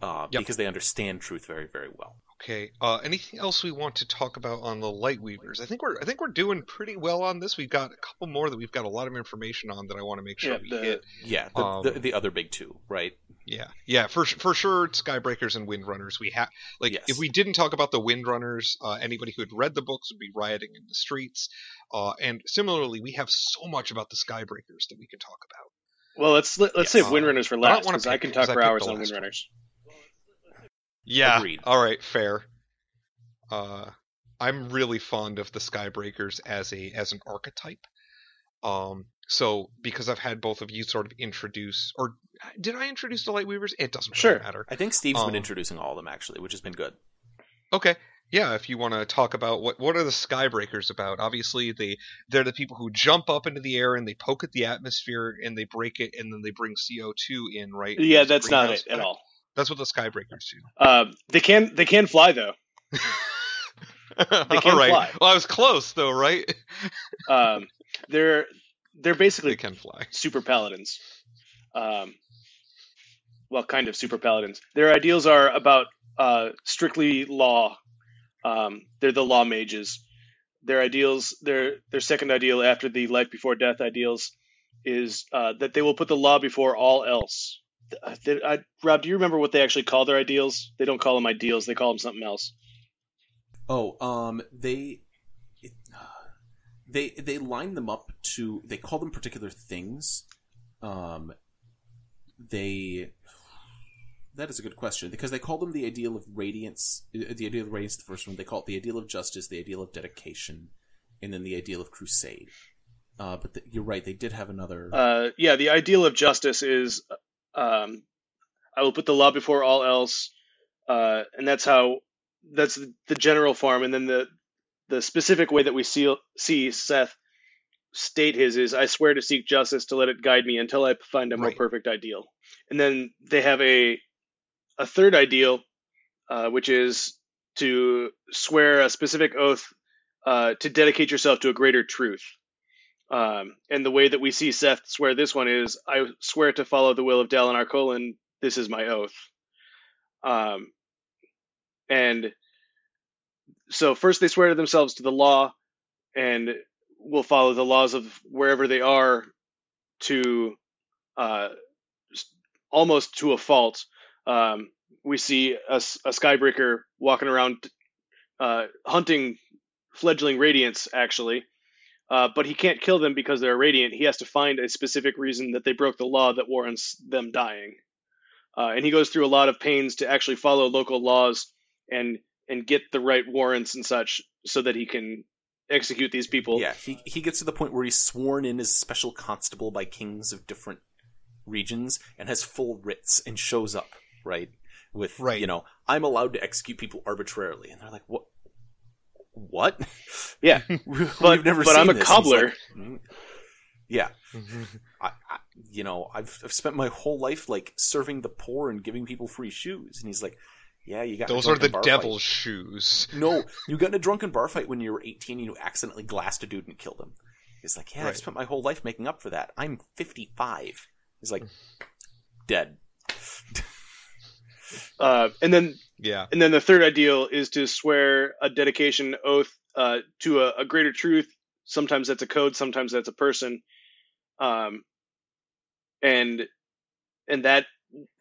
Uh, Yep. Because they understand truth very very well. Okay. Uh, anything else we want to talk about on the light weavers? I think we're I think we're doing pretty well on this. We've got a couple more that we've got a lot of information on that I want to make sure Yeah, we the- hit. Yeah, the, Um, the, the other big two, right? Yeah, yeah, for for sure. Skybreakers and Windrunners. We have like Yes. if we didn't talk about the Windrunners, uh, anybody who had read the books would be rioting in the streets. Uh, and similarly, we have so much about the Skybreakers that we can talk about. Well, let's let, let's Yes. save Windrunners for I don't last because I pick- can 'cause talk for hours on Windrunners. one. Windrunners. Yeah. Agreed. All right. Fair. Uh, I'm really fond of the Skybreakers as a as an archetype. Um, so because I've had both of you sort of introduce, or did I introduce the Lightweavers? It doesn't really Sure. matter. I think Steve's Um, been introducing all of them actually, which has been good. Okay. Yeah, if you want to talk about what what are the Skybreakers about? Obviously, they they're the people who jump up into the air and they poke at the atmosphere and they break it and then they bring CO two in, right? Yeah, that's not greenhouse it at all. That's what the Skybreakers do. Um, they can they can fly though. All can right. fly. Well, I was close though, right? Um, they're they're they basically can fly. super paladins. Um, well, kind of super paladins. Their ideals are about uh, strictly law. Um, they're the law mages. Their ideals, their their second ideal after the life before death ideals, is uh, that they will put the law before all else. Uh, did I, Rob, do you remember what they actually call their ideals? They don't call them ideals; they call them something else. Oh, um, they it, they they line them up to they call them particular things. Um, they that is a good question because they call them the ideal of radiance. uh, The ideal of radiance, the first one. They call it the ideal of justice, the ideal of dedication, and then the ideal of crusade. Uh, but the, you're right; they did have another. Uh, yeah, the ideal of justice is, um, I will put the law before all else, uh, and that's how that's the, the general form, and then the the specific way that we see see Szeth state his is, I swear to seek justice to let it guide me until I find a more Right. perfect ideal, and then they have a a third ideal, uh, which is to swear a specific oath uh, to dedicate yourself to a greater truth. Um, and the way that we see Szeth swear this one is, I swear to follow the will of Dalinar Kholin. This is my oath. Um, and so first they swear to themselves to the law, and will follow the laws of wherever they are to uh, almost to a fault. Um, we see a Skybreaker walking around uh, hunting fledgling Radiants, actually. Uh, but he can't kill them because they're radiant. He has to find a specific reason that they broke the law that warrants them dying. Uh, and he goes through a lot of pains to actually follow local laws and and get the right warrants and such so that he can execute these people. Yeah, he he gets to the point where he's sworn in as special constable by kings of different regions and has full writs and shows up right with Right. you know I'm allowed to execute people arbitrarily and they're like what what Yeah, We've but never but seen I'm a this. Cobbler. like, "Mm." yeah, I, I, you know I've I've spent my whole life like serving the poor and giving people free shoes and he's like Yeah, you got in a Those are the drunken bar fight. devil's shoes. No, you got in a drunken bar fight when you were 18 and you accidentally glassed a dude and killed him. He's like, yeah, I've spent my whole life making up for that. I'm 55. He's like, dead. Uh, and then Yeah. and then the third ideal is to swear a dedication oath uh, to a, a greater truth. Sometimes that's a code, sometimes that's a person. Um, and and that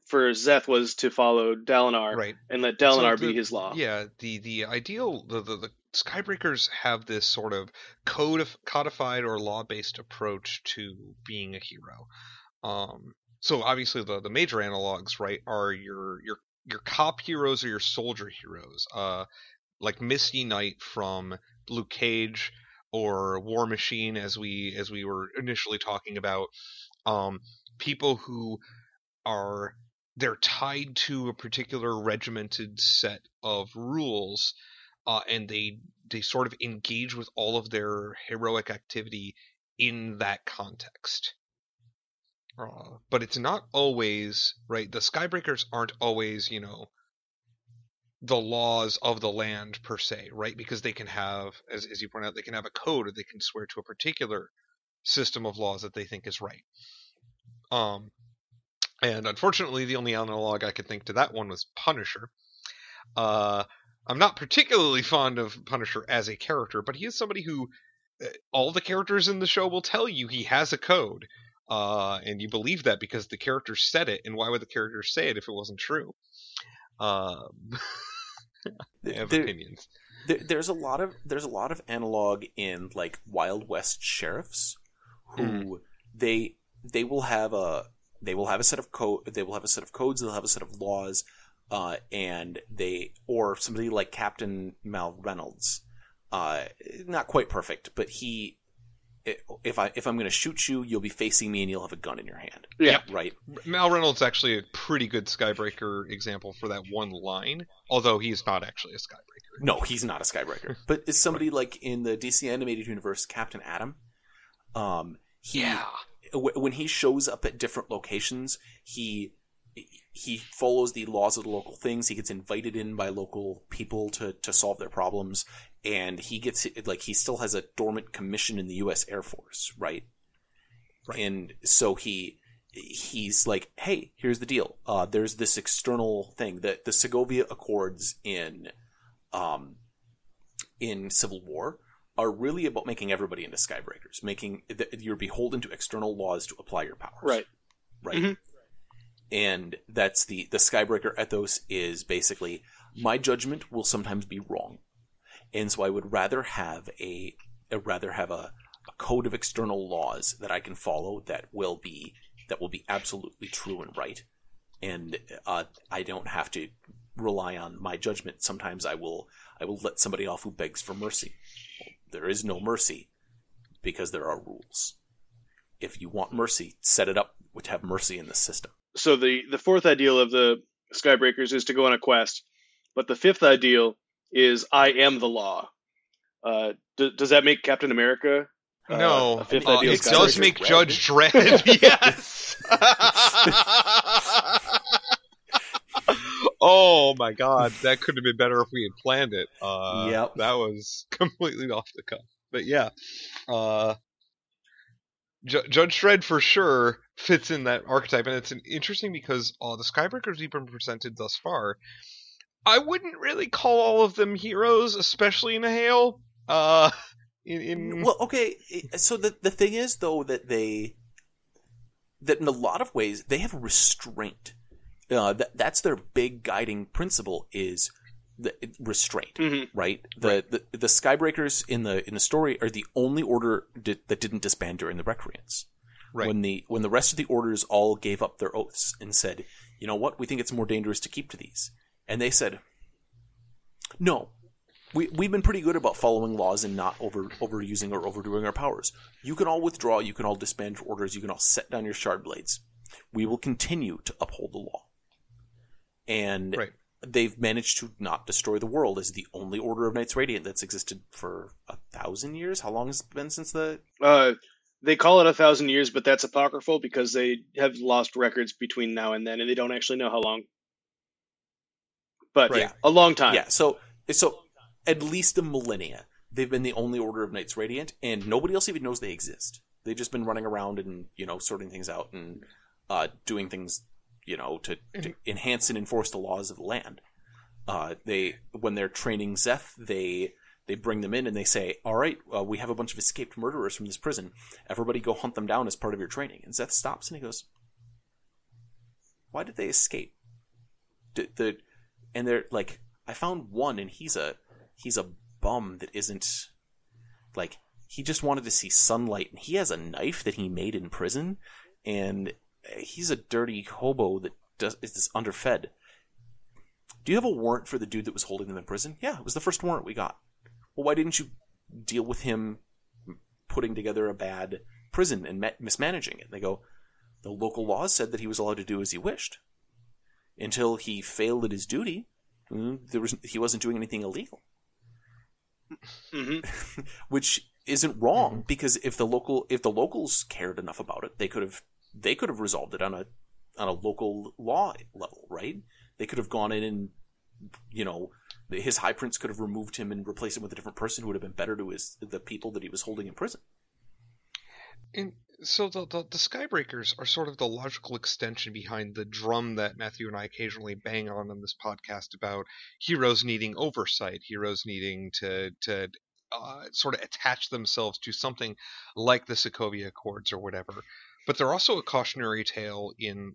for Szeth was to follow Dalinar Right. and let So Dalinar the- be his law. Yeah, the the ideal the, the the Skybreakers have this sort of code codified or law based approach to being a hero. Um, so obviously the the major analogs right are your your your cop heroes or your soldier heroes. Uh, like Misty Knight from Luke Cage or War Machine, as we as we were initially talking about. Um, people who are they're tied to a particular regimented set of rules uh, and they they sort of engage with all of their heroic activity in that context but it's not always right the skybreakers aren't always you know the laws of the land per se right because they can have as, as you point out they can have a code or they can swear to a particular system of laws that they think is right um and unfortunately, the only analog I could think to that one was Punisher. Uh, I'm not particularly fond of Punisher as a character, but he is somebody who uh, all the characters in the show will tell you he has a code. Uh, and you believe that because the character said it, and why would the character say it if it wasn't true? Um, I have There- opinions. there, there's a lot of there's a lot of analog in like Wild West sheriffs who they they will have a they will have a set of code they will have a set of codes they'll have a set of laws uh, and they or somebody like Captain Mal Reynolds uh, not quite perfect but he if I if I'm going to shoot you you'll be facing me and you'll have a gun in your hand Yeah. right Mal Reynolds actually a pretty good Skybreaker example for that one line, although he's not actually a Skybreaker. No, he's not a Skybreaker. But is somebody like in the DC animated universe, Captain Atom? Um, he, w- when he shows up at different locations, he he follows the laws of the local things. He gets invited in by local people to to solve their problems, and he gets like he still has a dormant commission in the U.S. Air Force, right? Right. And so he he's like, hey, here's the deal. Uh, there's this external thing that the Sokovia Accords in um in Civil War are really about making everybody into skybreakers, making that you're beholden to external laws to apply your powers. Right. Right. Mhm. And that's the the skybreaker ethos is basically my judgment will sometimes be wrong, and so I would rather have a I'd rather have a, a code of external laws that I can follow that will be that will be absolutely true and right, and uh, I don't have to rely on my judgment. Sometimes I will I will let somebody off who begs for mercy. There is no mercy because there are rules. If you want mercy, set it up to have mercy in the system. So the the fourth ideal of the Skybreakers is to go on a quest, but the fifth ideal is I am the law. Uh, d- does that make Captain America? uh, No, fifth uh, it Skybreaker? does make Dredd. Judge Dredd. yes. oh my god, that could have been better if we had planned it. Uh, Yep. that was completely off the cuff. But yeah, uh, Ju- Judge Dredd for sure fits in that archetype, and it's an, interesting because uh, the Skybreakers we've been presented thus far, I wouldn't really call all of them heroes, especially in a Hale. Uh, in, in Well, okay. So the the thing is though that they that in a lot of ways they have restraint. Uh, that that's their big guiding principle is the restraint, Mhm. right? The, the the Skybreakers in the in the story are the only order di- that didn't disband during the Recreance. Right. When the when the rest of the orders all gave up their oaths and said, "You know what? We think it's more dangerous to keep to these," and they said, "No, we we've been pretty good about following laws and not over overusing or overdoing our powers. You can all withdraw. You can all disband your orders. You can all set down your shard blades. We will continue to uphold the law." And Right. they've managed to not destroy the world as the only order of Knights Radiant that's existed for a thousand years. How long has it been since the Uh, they call it a thousand years, but that's apocryphal because they have lost records between now and then, and they don't actually know how long. But Right. a long time. Yeah, so so at least a millennia, they've been the only Order of Knights Radiant, and nobody else even knows they exist. They've just been running around and you know sorting things out and uh, doing things you know to, to enhance and enforce the laws of the land. Uh, they when they're training Szeth, they they bring them in and they say, "All right, uh, we have a bunch of escaped murderers from this prison. Everybody go hunt them down as part of your training." And Szeth stops and he goes, "Why did they escape?" D- the and they're like, "I found one, and he's a he's a bum that isn't like he just wanted to see sunlight, and he has a knife that he made in prison, and he's a dirty hobo that does is underfed." Do you have a warrant for the dude that was holding them in prison? Yeah, it was the first warrant we got. Well, why didn't you deal with him putting together a bad prison and mismanaging it? They go, the local laws said that he was allowed to do as he wished. Until he failed at his duty, mm, there was he wasn't doing anything illegal, hmm which isn't wrong because if the local if the locals cared enough about it, they could have they could have resolved it on a on a local law level, right? They could have gone in and you know his high prince could have removed him and replaced him with a different person who would have been better to his the people that he was holding in prison. And so the, the the Skybreakers are sort of the logical extension behind the drum that Matthew and I occasionally bang on in this podcast about heroes needing oversight, heroes needing to to uh, sort of attach themselves to something like the Sokovia Accords or whatever. But they're also a cautionary tale in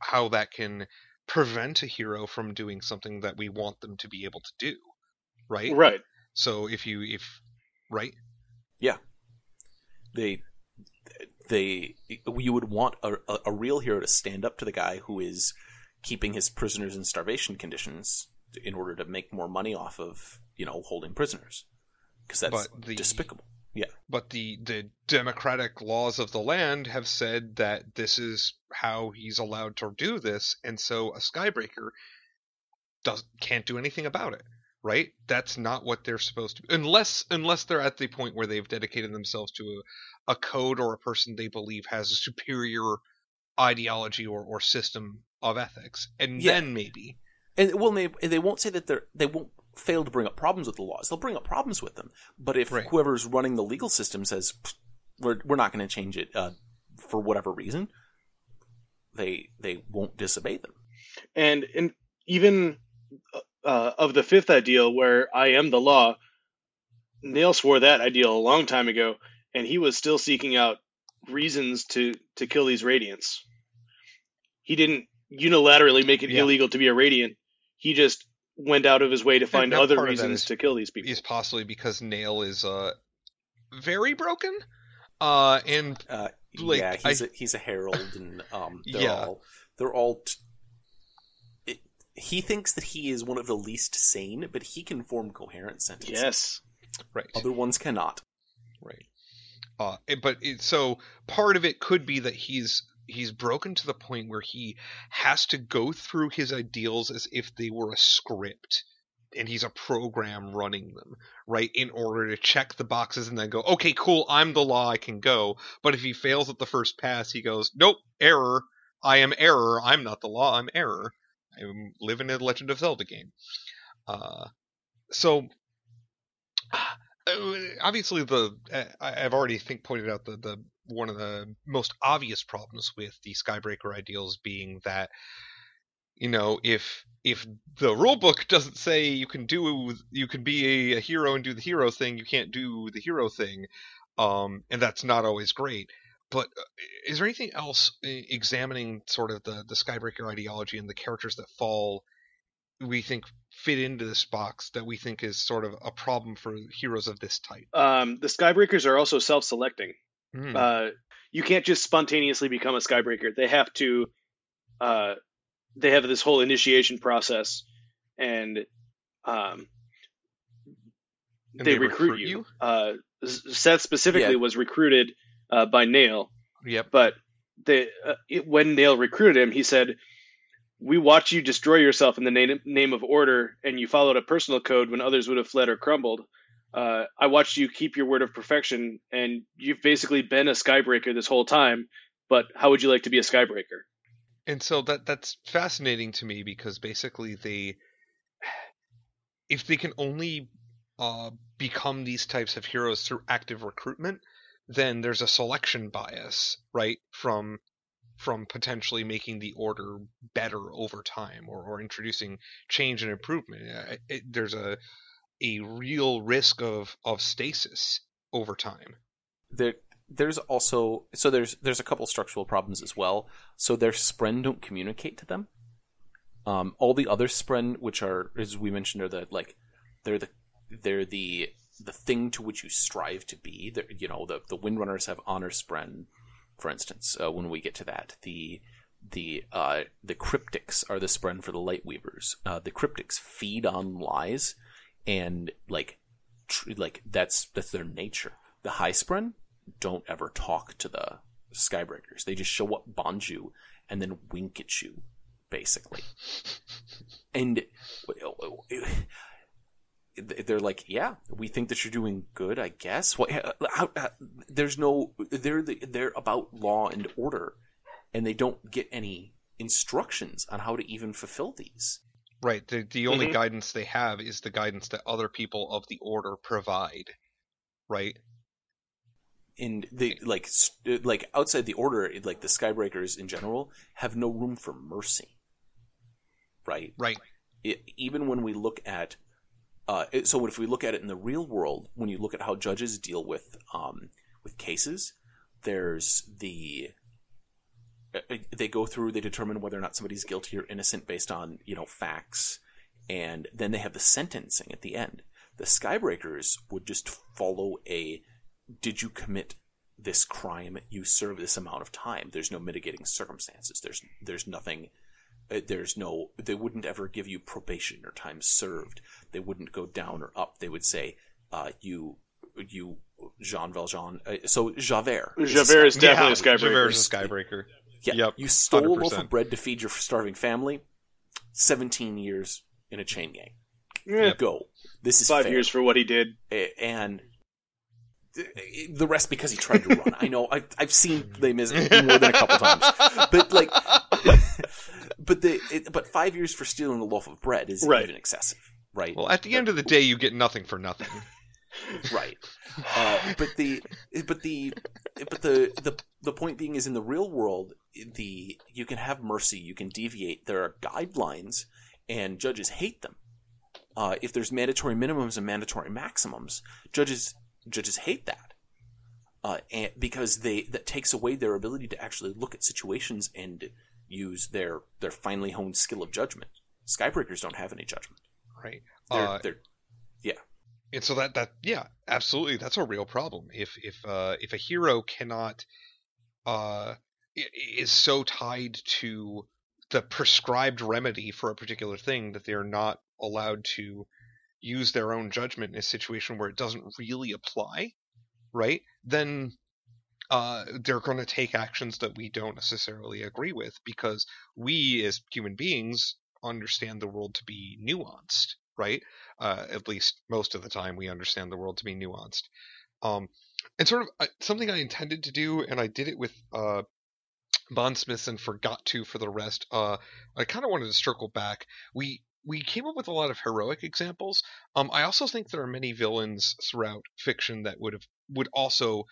how that can prevent a hero from doing something that we want them to be able to do, right? Right. So if you if right, Yeah. they they you would want a, a, a real hero to stand up to the guy who is keeping his prisoners in starvation conditions in order to make more money off of you know holding prisoners because that's the- despicable. Yeah. But the the democratic laws of the land have said that this is how he's allowed to do this and so a skybreaker does can't do anything about it right that's not what they're supposed to be. unless unless they're at the point where they've dedicated themselves to a, a code or a person they believe has a superior ideology or, or system of ethics and Yeah. then maybe And well, they they won't say that they're they won't fail to bring up problems with the laws. They'll bring up problems with them. But if Right. whoever's running the legal system says we're we're not going to change it uh, for whatever reason, they they won't disobey them. And and even uh, of the fifth ideal, where I am the law, Nale swore that ideal a long time ago, and he was still seeking out reasons to to kill these radiants. He didn't unilaterally make it Yeah. illegal to be a radiant. He just went out of his way to find now other part of that reasons is- to kill these people. is possibly because Nale is uh very broken uh and Uh, Like, yeah, he's I- a, he's a herald, and um, they're Yeah. all they're all. T- it, he thinks that he is one of the least sane, but he can form coherent sentences. Yes. right other ones cannot. Right. Uh, but it, so part of it could be that he's he's broken to the point where he has to go through his ideals as if they were a script and he's a program running them right in order to check the boxes and then go okay cool i'm the law i can go but if he fails at the first pass he goes nope error i am error i'm not the law i'm error i'm living in a legend of zelda game. Uh so uh, obviously the I- I've already think pointed out the the one of the most obvious problems with the Skybreaker ideals being that you know if if the rule book doesn't say you can do you can be a, a hero and do the hero thing you can't do the hero thing um and that's not always great but uh, is there anything else uh, examining sort of the the Skybreaker ideology and the characters that fall we think fit into this box that we think is sort of a problem for heroes of this type Um, the Skybreakers are also self-selecting. Hmm. Uh, you can't just spontaneously become a Skybreaker. They have to. Uh, they have this whole initiation process, and um, And they, they recruit, recruit you. you? Uh, Szeth specifically Yeah. was recruited uh, by Nale, Yep. but they, uh, it, when Nale recruited him, he said, "We watched you destroy yourself in the name, name of order, and you followed a personal code when others would have fled or crumbled. Uh, I watched you keep your word of perfection, and you've basically been a Skybreaker this whole time. But how would you like to be a Skybreaker?" And so that that's fascinating to me because basically they if they can only uh, become these types of heroes through active recruitment, then there's a selection bias, right? From from potentially making the order better over time or, or introducing change and improvement. It, it, there's a a real risk of of stasis over time. There, there's also so there's there's a couple structural problems as well. So their spren don't communicate to them. Um, all the other spren, which are as we mentioned, are the like they're the they're the the thing to which you strive to be. They're, you know, the the Windrunners have honor spren, for instance. Uh, when we get to that, the the uh, the cryptics are the spren for the Lightweavers. Uh, the cryptics feed on lies, and like tr- like that's that's their nature. The high spren don't ever talk to the skybreakers. They just show up bond you, and then wink at you, basically. And they're like, yeah, we think that you're doing good, I guess. What? How, how, there's no. They're the, they're about law and order, and they don't get any instructions on how to even fulfill these. Right. The the only mm-hmm. guidance they have is the guidance that other people of the order provide. Right. And they like like outside the order, like the Skybreakers in general have no room for mercy. Right. Right. It, even when we look at uh, so if we look at it in the real world, when you look at how judges deal with um, with cases, there's the uh, uh, they go through, they determine whether or not somebody's guilty or innocent based on you know facts, and then they have the sentencing at the end. The Skybreakers would just follow a did you commit this crime? You serve this amount of time. There's no mitigating circumstances. There's there's nothing there's no they wouldn't ever give you probation or time served. They wouldn't go down or up. They would say uh, you you jean valjean uh, so javert javert is definitely yeah, a skybreaker javert is a skybreaker yeah. Yep, you stole 100%. a loaf of bread to feed your starving family. 17 years in a chain gang. Yeah. go. This is five fair. years for what he did. And the rest because he tried to run. I know. I've, I've seen Les Mis more than a couple times, but like but the it, but five years for stealing a loaf of bread is right. even excessive, right? Well, at the but, end of the day, you get nothing for nothing. right. Uh, but the but the but the the the point being is in the real world, the you can have mercy, you can deviate. There are guidelines, and judges hate them. Uh, if there's mandatory minimums and mandatory maximums, judges judges hate that. Uh, and because they that takes away their ability to actually look at situations and use their their finely honed skill of judgment. Skybreakers don't have any judgment. Right. They're, uh, they're yeah. And so that that yeah, absolutely, that's a real problem. If if uh, if a hero cannot uh, is so tied to the prescribed remedy for a particular thing that they are not allowed to use their own judgment in a situation where it doesn't really apply, right? Then uh, they're going to take actions that we don't necessarily agree with because we as human beings understand the world to be nuanced right? Uh, at least most of the time we understand the world to be nuanced. Um, and sort of uh, something i intended to do and i did it with uh, bondsmiths and forgot to for the rest uh, i kind of wanted to circle back. We we came up with a lot of heroic examples. Um, i also think there are many villains throughout fiction that would have would also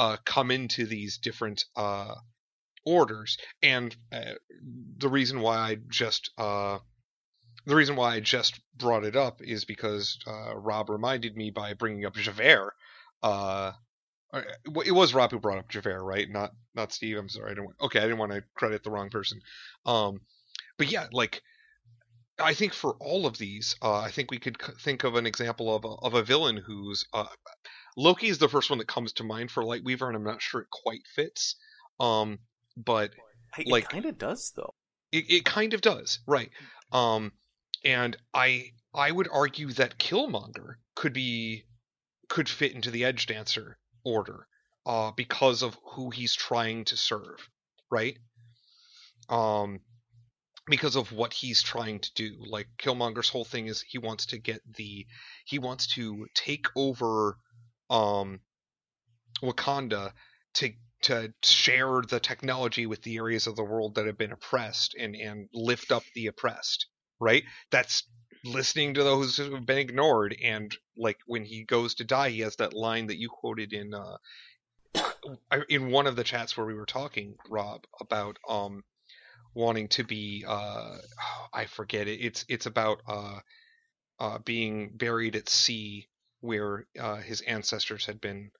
uh, come into these different uh, orders. And uh, the reason why I just uh, the reason why I just brought it up is because uh, Rob reminded me by bringing up Javert. Uh, it was Rob who brought up Javert, right? Not not Steve. I'm sorry. I didn't. Okay, I didn't want to credit the wrong person. Um, but yeah, like I think for all of these, uh, I think we could think of an example of a, of a villain who's uh, Loki is the first one that comes to mind for Lightweaver, and I'm not sure it quite fits. Um, but it like, kind of does though. It, it kind of does, right? Um, and I I would argue that Killmonger could be could fit into the Edge Dancer order, uh, because of who he's trying to serve, right? Um, because of what he's trying to do. Like Killmonger's whole thing is he wants to get the he wants to take over um, Wakanda to to share the technology with the areas of the world that have been oppressed and and lift up the oppressed. Right? That's listening to those who've been ignored and like when he goes to die he has that line that you quoted in uh in one of the chats where we were talking rob about um wanting to be uh i forget it it's it's about uh uh being buried at sea where uh his ancestors had been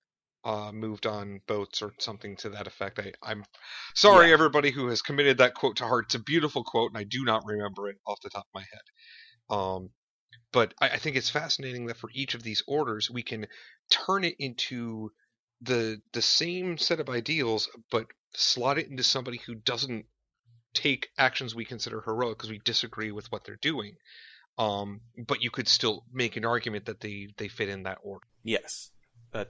uh moved on boats or something to that effect. I i'm sorry Yeah. everybody who has committed that quote to heart. It's a beautiful quote and i do not remember it off the top of my head. Um but I, I think it's fascinating that for each of these orders we can turn it into the the same set of ideals but slot it into somebody who doesn't take actions we consider heroic because we disagree with what they're doing um but you could still make an argument that they they fit in that order Yes. Uh,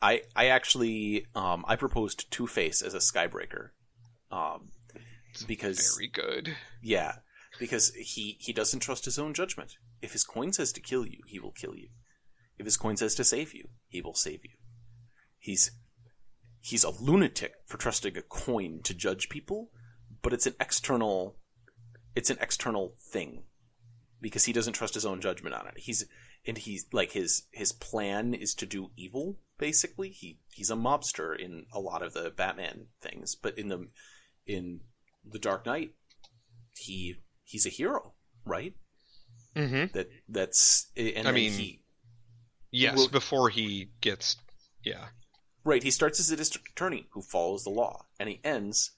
I I actually um I proposed Two Face as a Skybreaker. Um because very good yeah, because he he doesn't trust his own judgment. If his coin says to kill you, he will kill you. If his coin says to save you, he will save you. He's he's a lunatic for trusting a coin to judge people, but it's an external it's an external thing because he doesn't trust his own judgment on it. He's and he's like his his plan is to do evil basically. He he's a mobster in a lot of the Batman things, but in the in the Dark Knight he he's a hero, right? mm-hmm. That that's and I mean- he yes Well- before he gets yeah right he starts as a district attorney who follows the law, and he ends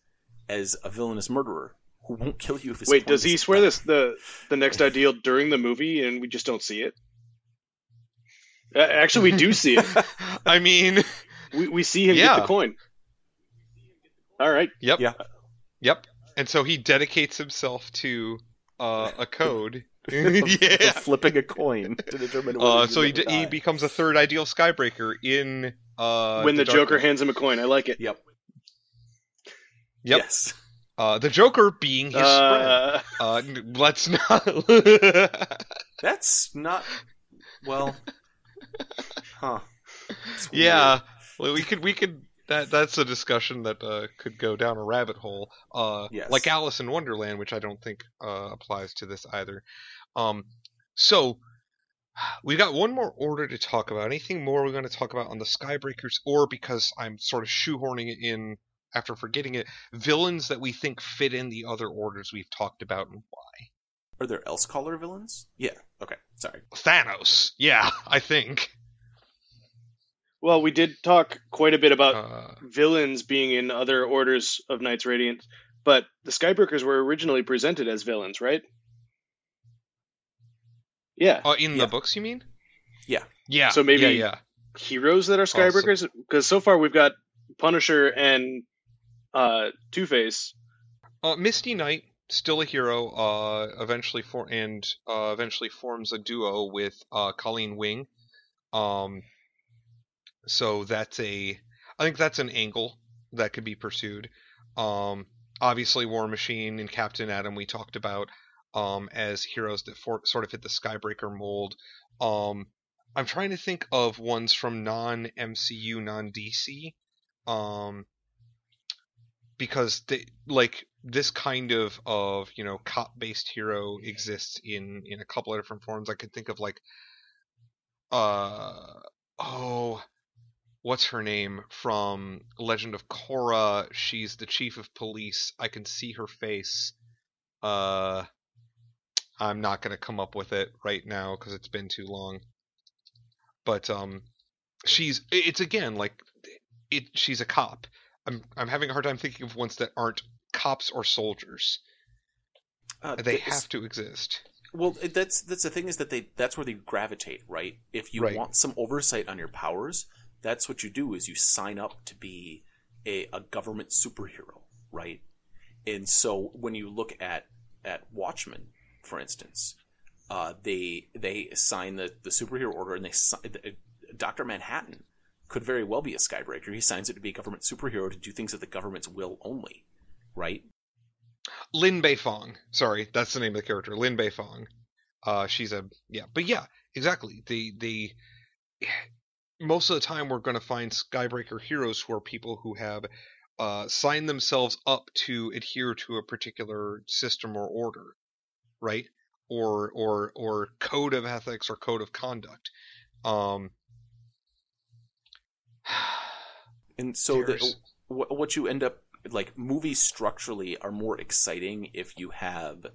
as a villainous murderer who won't kill you if his Wait, does he swear this the the next ideal during the movie and we just don't see it? Uh, Actually, we do see it. i mean We we see him get the coin. All right. Yep. Yeah. Yep. And so he dedicates himself to uh, a code. yeah. of flipping a coin to determine Uh, so he, d- he becomes a third ideal Skybreaker in uh, when the, Dark Joker Knight. hands him a coin, I like it. Yep. Yep. Yes. Uh, the Joker being his friend. Uh, Uh, let's not. That's not well. Huh. Yeah, well, we could we could that that's a discussion that uh, could go down a rabbit hole. Uh, Yes. like Alice in Wonderland, which I don't think uh, applies to this either. Um, so we got one more order to talk about. Anything more we're going to talk about on the Skybreakers, or because I'm sort of shoehorning it in after forgetting it, villains that we think fit in the other orders we've talked about and why. Are there Elsecaller villains? Yeah. Okay. Sorry. Thanos, yeah, I think. well, we did talk quite a bit about Uh, villains being in other orders of Knights Radiant, but the Skybreakers were originally presented as villains, right? Yeah. uh, in Yeah. the books, you mean? Yeah. Yeah. So maybe- Yeah, yeah. Heroes that are Skybreakers? Because so far we've got Punisher and uh, Two Face. Uh, Misty Knight, still a hero. Uh, eventually for and uh, eventually forms a duo with uh, Colleen Wing. Um, so that's a, I think that's an angle that could be pursued. Um, obviously, War Machine and Captain Atom we talked about um, as heroes that for, sort of fit the Skybreaker mold. Um, I'm trying to think of ones from non MCU, non DC. Um, because they like this kind of of you know cop based hero exists in in a couple of different forms. I could think of like uh oh what's her name from Legend of Korra? She's the chief of police. I can see her face. Uh I'm not going to come up with it right now cuz it's been too long. But um she's it's again like it she's a cop. I'm I'm having a hard time thinking of ones that aren't cops or soldiers. Uh, They th- have to exist. Well, that's that's the thing is that they that's where they gravitate, right? If you Right. want some oversight on your powers, that's what you do is you sign up to be a, a government superhero, right? And so when you look at at Watchmen, for instance, uh, they they sign the the superhero order and they sign, Doctor Manhattan could very well be a Skybreaker. He signs it to be a government superhero to do things at the government's will only, right? Lin Beifong. Sorry, that's the name of the character. Lin Beifong. Uh, she's a yeah, but yeah, exactly. The the most of the time we're going to find Skybreaker heroes who are people who have uh, signed themselves up to adhere to a particular system or order, right? or or or code of ethics or code of conduct. Um, And so the, what you end up like movies structurally are more exciting if you have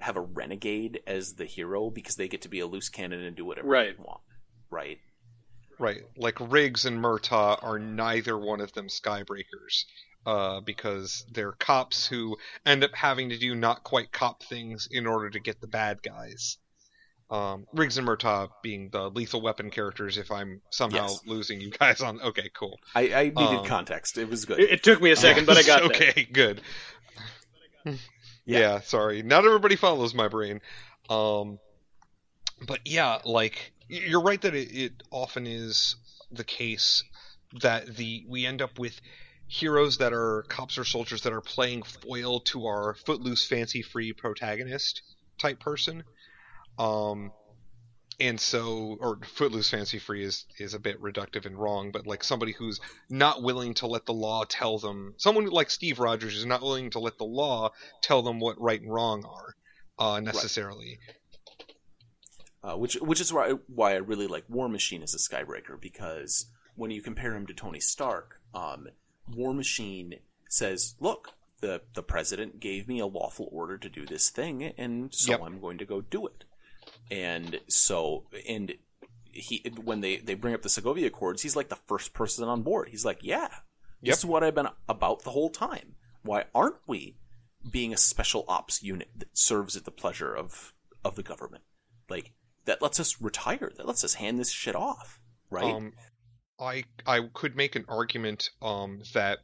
have a renegade as the hero because they get to be a loose cannon and do whatever Right. they want. Right. right, like Riggs and Murtaugh are neither one of them Skybreakers. Uh, because they're cops who end up having to do not quite cop things in order to get the bad guys. Um, Riggs and Murtaugh being the lethal weapon characters. If I'm somehow Yes. losing you guys on, okay, cool. I, I needed Um, context. It was good. It, it took me a second, but I got there. okay, good. yeah. sorry. Not everybody follows my brain. Um, but yeah, like you're right that it, it often is the case that the we end up with heroes that are cops or soldiers that are playing foil to our footloose, fancy-free protagonist type person. Um, and so, or footloose, fancy-free is is a bit reductive and wrong, but like somebody who's not willing to let the law tell them. Someone like Steve Rogers is not willing to let the law tell them what right and wrong are uh, necessarily. uh, which which is why why I really like War Machine as a Skybreaker because when you compare him to Tony Stark, um, War Machine says, "Look, the the president gave me a lawful order to do this thing, and so Yep. I'm going to go do it." And so, and he when they they bring up the Sokovia Accords, he's like the first person on board. He's like, "Yeah, Yep. this is what I've been about the whole time. Why aren't we being a special ops unit that serves at the pleasure of of the government? Like that lets us retire. That lets us hand this shit off, right? Um, I I could make an argument um, that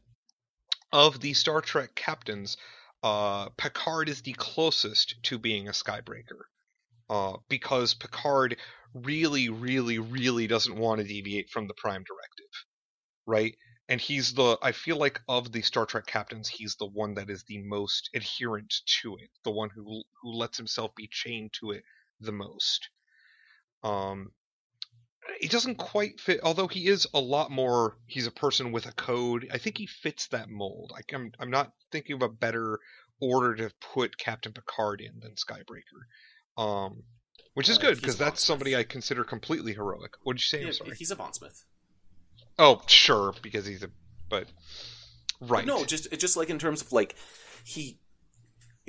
of the Star Trek captains, uh, Picard is the closest to being a Skybreaker, uh, because Picard really, really, really doesn't want to deviate from the Prime Directive, right? And he's the I feel like of the Star Trek captains, he's the one that is the most adherent to it, the one who who lets himself be chained to it the most. Um, he doesn't quite fit although he is a lot more he's a person with a code i think he fits that mold I, I'm, I'm not thinking of a better order to put captain picard in than skybreaker um which is Uh, good because that's somebody i consider completely heroic what did you say Yeah, i'm sorry he's a Bondsmith. oh sure because he's a but right No, just just like in terms of like he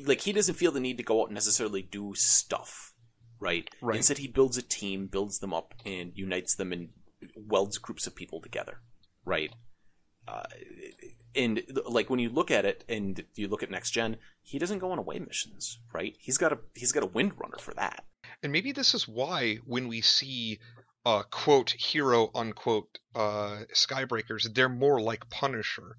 like he doesn't feel the need to go out and necessarily do stuff, right? Right. Instead, he builds a team, builds them up, and unites them and welds groups of people together, right? Uh, and like when you look at it, and you look at next gen, he doesn't go on away missions, right? He's got a he's got a windrunner for that. And maybe this is why when we see uh quote hero unquote uh skybreakers, they're more like Punisher,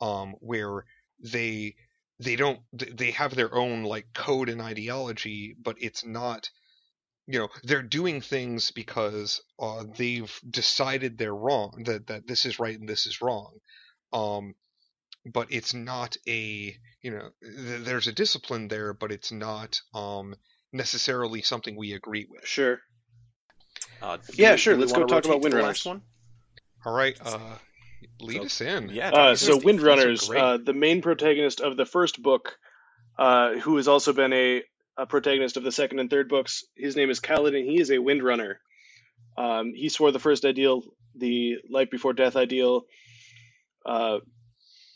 um, where they they don't they have their own like code and ideology, but it's not you know they're doing things because uh, they've decided they're wrong that that this is right and this is wrong um but it's not a you know th- there's a discipline there but it's not um necessarily something we agree with Sure. Uh, Yeah, we- sure, let's go talk about rotate Windrunners. last one? all right uh lead So- us in Yeah. Uh, so Windrunners, uh, the main protagonist of the first book, uh, who has also been a, a protagonist of the second and third books, his name is Kaladin, and he is a Windrunner. Um, he swore the first ideal, the life before death ideal, uh,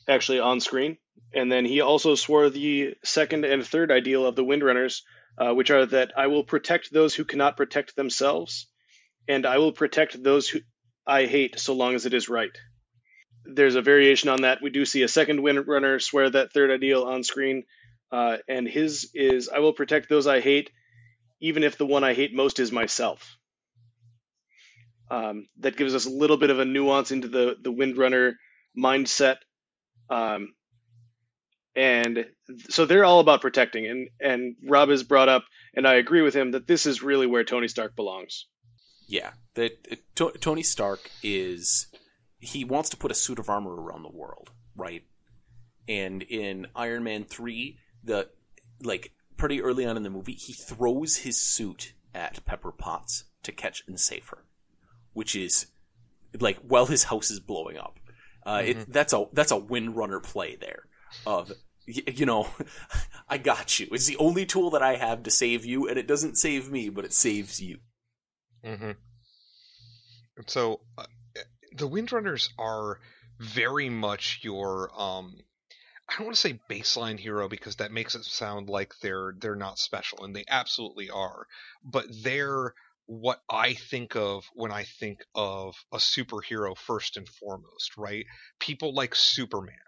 actually on screen, and then he also swore the second and third ideal of the Windrunners, uh, which are that I will protect those who cannot protect themselves, and I will protect those who I hate so long as it is right there's a variation on that. We do see a second Windrunner swear that third ideal on screen, uh, and his is I will protect those I hate, even if the one I hate most is myself. Um, that gives us a little bit of a nuance into the the Windrunner mindset, um, and so they're all about protecting. And and Rob has brought up, and I agree with him that this is really where Tony Stark belongs. Yeah, that To- Tony Stark is he wants to put a suit of armor around the world, right? And in Iron Man 3, the like pretty early on in the movie, he throws his suit at Pepper Potts to catch and save her, which is like while his house is blowing up. Uh, it, that's a that's a Windrunner play there of y- you know, I got you. It's the only tool that I have to save you, and it doesn't save me, but it saves you. Mm-hmm. So uh, the Windrunners are very much your um I don't want to say baseline hero because that makes it sound like they're they're not special and they absolutely are. But they're what I think of when I think of a superhero first and foremost, right? People like Superman,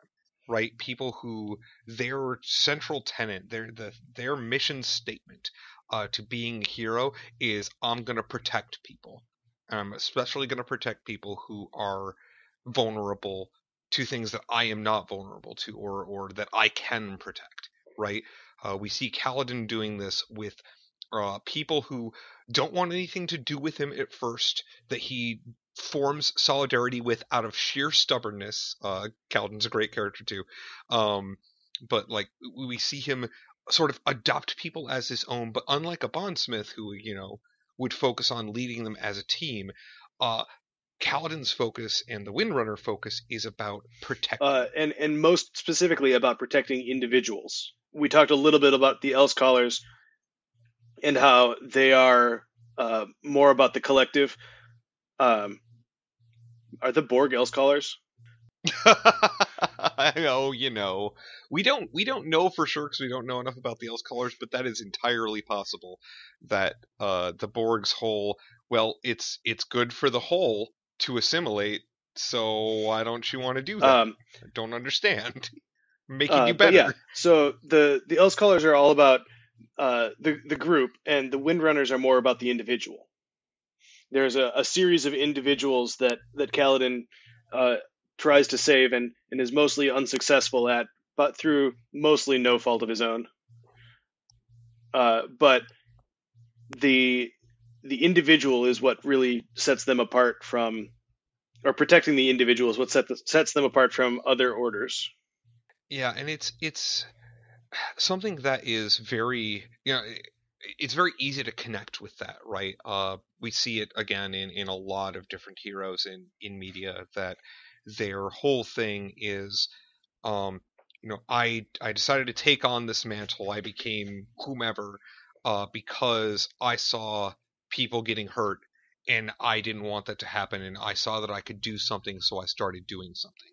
right? People who their central tenet, their the their mission statement uh, to being a hero is I'm gonna protect people. I'm especially gonna protect people who are vulnerable to things that I am not vulnerable to or or that I can protect, right? Uh, we see Kaladin doing this with uh, people who don't want anything to do with him at first, that he forms solidarity with out of sheer stubbornness. Uh, Kaladin's a great character too, um, but like we see him sort of adopt people as his own. But unlike a bondsmith who you know would focus on leading them as a team, uh, Kaladin's focus and the Windrunner focus is about protecting. uh, and and most specifically about protecting individuals. We talked a little bit about the Elsecallers and how they are uh, more about the collective. Um, are the Borg Elsecallers? oh, you know, we don't we don't know for sure because we don't know enough about the Elsecallers, but that is entirely possible. That uh, the Borg's whole well, it's it's good for the whole to assimilate. So why don't you want to do that? Um, I don't understand. Making uh, you better. yeah, so the the Elsecallers are all about uh, the the group, and the Windrunners are more about the individual. There's a, a series of individuals that that Kaladin uh, tries to save and, and is mostly unsuccessful at, but through mostly no fault of his own. Uh, but the the individual is what really sets them apart from, or protecting the individual is what set the, sets them apart from other orders. Yeah, and it's it's something that is very you know it's very easy to connect with that, right? Uh, we see it again in in a lot of different heroes in in media that their whole thing is um you know i i decided to take on this mantle i became whomever uh because i saw people getting hurt and i didn't want that to happen and i saw that i could do something so i started doing something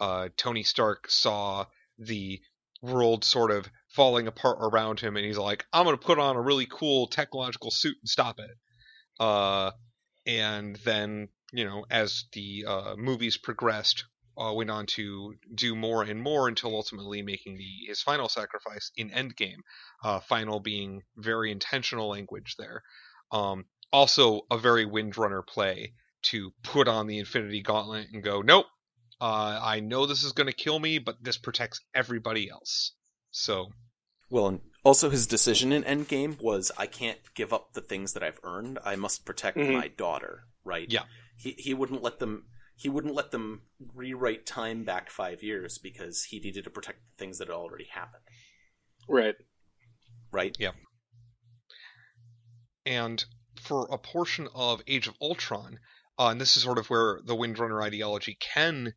uh tony stark saw the world sort of falling apart around him and he's like i'm going to put on a really cool technological suit and stop it uh and then you know, as the uh, movies progressed, uh, went on to do more and more until ultimately making the his final sacrifice in Endgame. Uh, final being very intentional language there. Um, also, a very Windrunner play to put on the Infinity Gauntlet and go, nope, uh, I know this is going to kill me, but this protects everybody else. So, Well, and also his decision in Endgame was I can't give up the things that I've earned. I must protect Mhm. my daughter, right? Yeah. He he wouldn't let them he wouldn't let them rewrite time back 5 years because he needed to protect the things that had already happened, Right. right? And for a portion of Age of Ultron, uh, and this is sort of where the Windrunner ideology can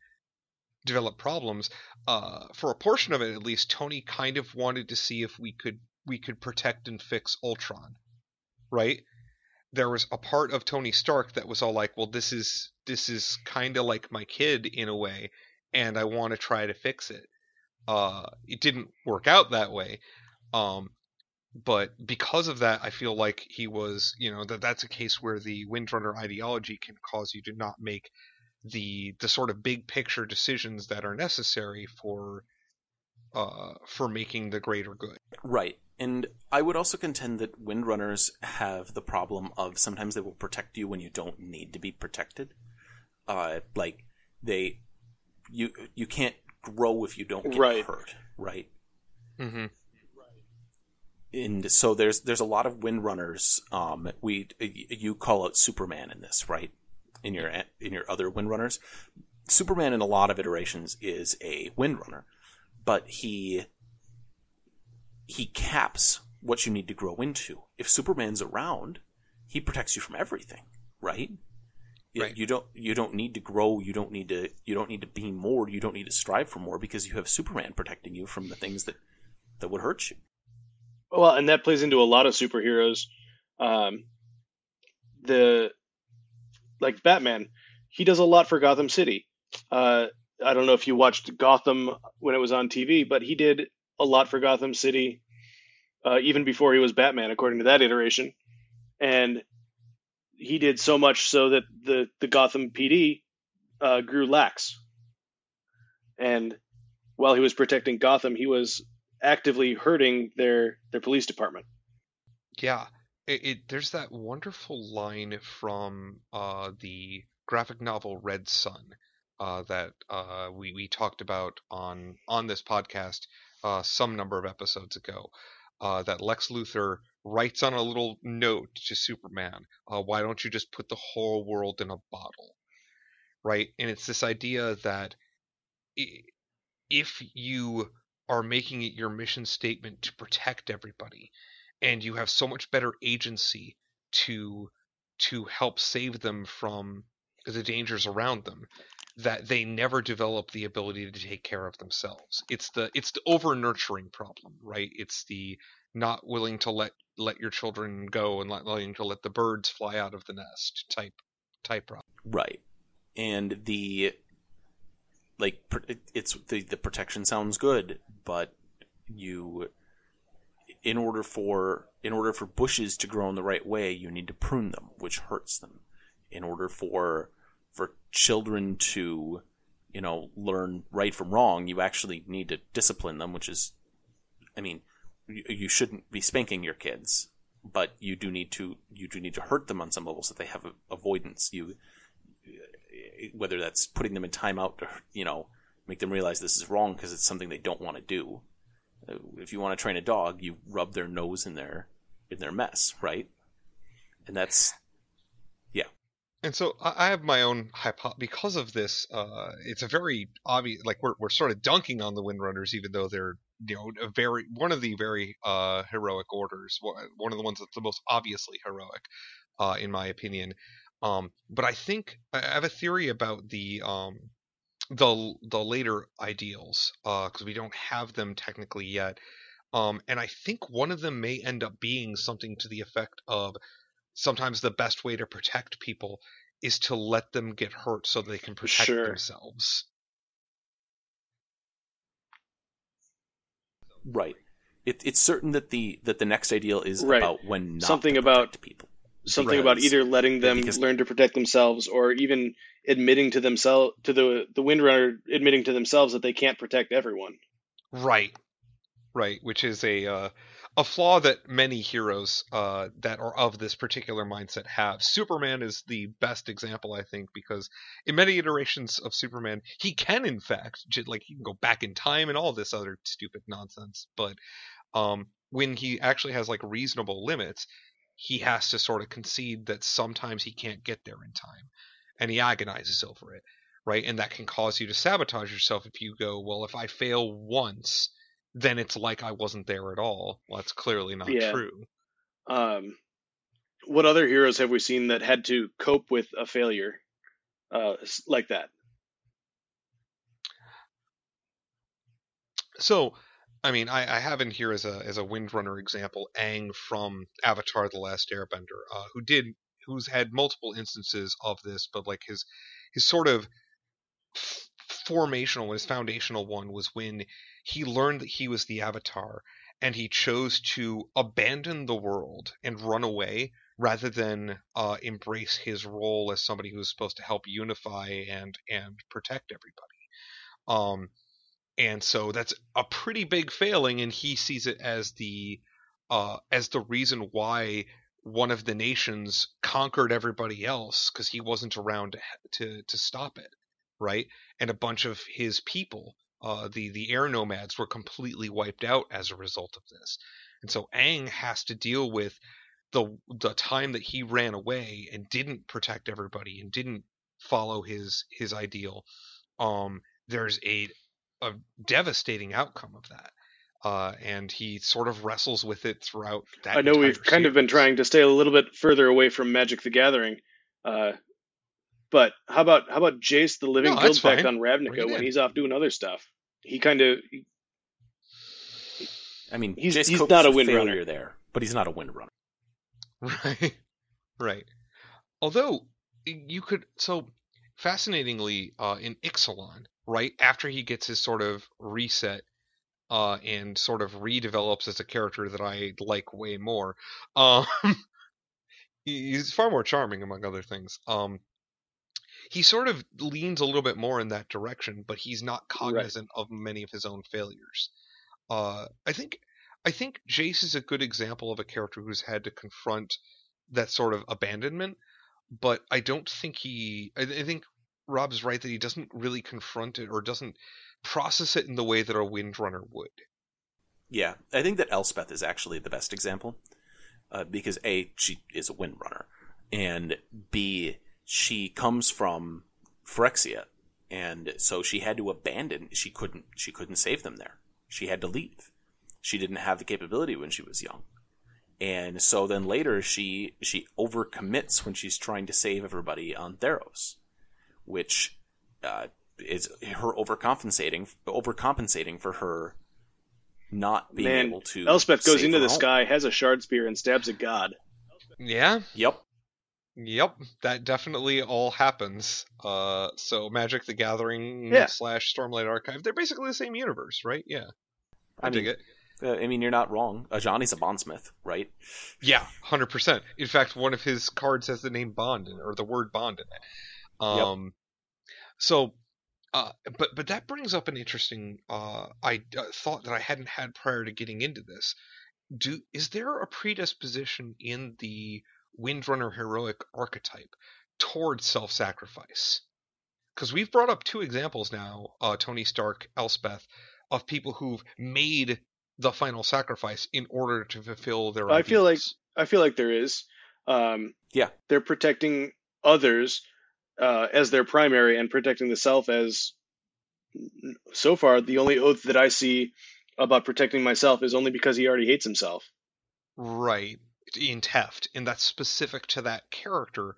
develop problems. Uh, for a portion of it, at least, Tony kind of wanted to see if we could we could protect and fix Ultron, right? There was a part of Tony Stark that was all like, "Well, this is this is kind of like my kid in a way, and I want to try to fix it." Uh, it didn't work out that way. Um, but because of that, I feel like he was, you know, that that's a case where the Windrunner ideology can cause you to not make the the sort of big picture decisions that are necessary for uh for making the greater good. Right. And I would also contend that windrunners have the problem of sometimes they will protect you when you don't need to be protected. Uh, like they, you you can't grow if you don't get Right. hurt, right? Mm-hmm. And so there's there's a lot of windrunners. Um, we you call out Superman in this, right? In your in your other windrunners, Superman in a lot of iterations is a windrunner, but he he caps what you need to grow into. If Superman's around, he protects you from everything, right? You- Right. You don't you don't need to grow. You don't need to you don't need to be more. You don't need to strive for more because you have Superman protecting you from the things that that would hurt you. Well, and that plays into a lot of superheroes. Um, the like Batman, he does a lot for Gotham City. Uh, I don't know if you watched Gotham when it was on TV, but he did a lot for Gotham City uh, even before he was Batman, according to that iteration. And he did so much so that the the Gotham PD uh, grew lax. And while he was protecting Gotham, he was actively hurting their their police department. Yeah, it, it there's that wonderful line from uh, the graphic novel Red Sun uh, that uh, we we talked about on on this podcast uh, some number of episodes ago. Uh, that Lex Luthor writes on a little note to Superman, uh, "Why don't you just put the whole world in a bottle?" Right, and it's this idea that if you are making it your mission statement to protect everybody, and you have so much better agency to to help save them from the dangers around them that they never develop the ability to take care of themselves. It's the it's the over nurturing problem right? It's the not willing to let let your children go and not willing to let the birds fly out of the nest type type problem. Right. And the like it's the the protection sounds good, but you in order for in order for bushes to grow in the right way, you need to prune them, which hurts them. In order for for children to you know learn right from wrong, you actually need to discipline them, which is I mean, you, you shouldn't be spanking your kids, but you do need to you do need to hurt them on some levels that they have avoidance. You whether that's putting them in timeout to you know make them realize this is wrong because it's something they don't want to do. Uh, If you want to train a dog, you rub their nose in their in their mess, right? And that's yeah. And so I have my own hypo because of this. Uh, it's a very obvious, like we're we're sort of dunking on the Windrunners, even though they're you know a very one of the very uh, heroic orders, one of the ones that's the most obviously heroic, uh, in my opinion. Um, but I think I I have a theory about the um, the the later ideals because we don't have them technically yet. Um, and I think one of them may end up being something to the effect of sometimes the best way to protect people is to let them get hurt so they can protect Sure. themselves. right. It, it's certain that the that the next ideal is Right. about when not Something to about- protect people. Something about either letting them because- learn to protect themselves or even admitting to themselves to the the Windrunner admitting to themselves that they can't protect everyone. Right. Right, which is a uh, a flaw that many heroes uh, that are of this particular mindset have. Superman is the best example, I think, because in many iterations of Superman, he can in fact like he can go back in time and all this other stupid nonsense. But um, when he actually has like reasonable limits, he has to sort of concede that sometimes he can't get there in time, and he agonizes over it. Right, and that can cause you to sabotage yourself if you go, well, if I fail once, then it's like I wasn't there at all. Well, that's clearly not Yeah. true. Um, what other heroes have we seen that had to cope with a failure uh, like that? So, I mean, I, I have in here as a as a Windrunner example, Aang from Avatar: The Last Airbender, uh, who did who's had multiple instances of this, but like his his sort of formational, his foundational one was when he learned that he was the Avatar, and he chose to abandon the world and run away rather than uh, embrace his role as somebody who's supposed to help unify and and protect everybody. Um, and so that's a pretty big failing, and he sees it as the uh, as the reason why one of the nations conquered everybody else because he wasn't around to, to to stop it, right? And a bunch of his people, uh, the the air nomads, were completely wiped out as a result of this. And so Aang has to deal with the the time that he ran away and didn't protect everybody and didn't follow his his ideal. Um, there's a a devastating outcome of that. Uh, and he sort of wrestles with it throughout that. I know we've entire kind of been trying to stay a little bit further away from Magic the Gathering, uh, But how about how about Jace the Living No, that's Guildpact fine. on Bring Ravnica when in. he's off doing other stuff? He kind of I mean, He's- Jace he's not a a windrunner. failure there, but he's not a windrunner. Right. Right. Although you could so fascinatingly uh in Ixalan, right, after he gets his sort of reset uh and sort of redevelops as a character that I like way more. Um he's far more charming among other things. Um he sort of leans a little bit more in that direction, but he's not cognizant of many of his own failures. Uh I think I think Jace is a good example of a character who's had to confront that sort of abandonment, but I don't think he. I, I think Rob's right that he doesn't really confront it or doesn't process it in the way that a Windrunner would. Yeah, I think that Elspeth is actually the best example uh, because a she is a windrunner, and b she comes from Phyrexia, and so she had to abandon. She couldn't. She couldn't save them there. She had to leave. She didn't have the capability when she was young, and so then later she she overcommits when she's trying to save everybody on Theros, which uh, is her overcompensating overcompensating for her not being Man, able to. Elspeth goes save into the home. sky, has a shard spear, and stabs a god. Yeah, Yep. yep, that definitely all happens. Uh, so Magic the Gathering Yeah. slash Stormlight Archive, they're basically the same universe, right? Yeah, I, I dig mean- it. Uh, I mean, you're not wrong. Uh, Johnny's a bondsmith, right? Yeah, hundred percent. In fact, one of his cards has the name Bond in, or the word Bond in it. Um, so, uh, but but that brings up an interesting uh, I uh, thought that I hadn't had prior to getting into this. Do is there a predisposition in the Windrunner heroic archetype towards self-sacrifice? Because we've brought up two examples now, uh, Tony Stark, Elspeth, of people who've made the final sacrifice in order to fulfill their. I feel like- I feel like there is. Um, Yeah. they're protecting others uh, as their primary and protecting the self as. So far, the only oath that I see about protecting myself is only because he already hates himself. Right. In Teft, and that's specific to that character.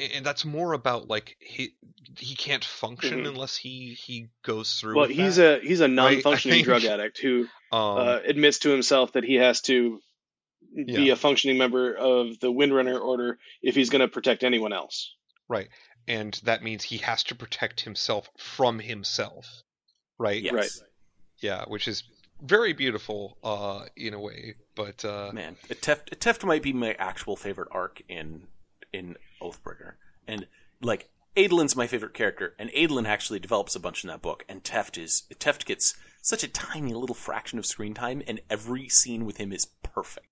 A- And that's more about like he he can't function Mhm. unless he he goes through. Well, he's that. a he's a non-functioning think- drug addict who um, uh, admits to himself that he has to be Yeah. a functioning member of the Windrunner Order if he's going to protect anyone else. right, and that means he has to protect himself from himself. Right. Yes. Right. Yeah, which is very beautiful uh in a way, but uh Man, a Teft, Teft might be my actual favorite arc in in Oathbringer, and like Adolin's my favorite character, and Adelin actually develops a bunch in that book, and Teft is Teft gets such a tiny little fraction of screen time, and every scene with him is perfect.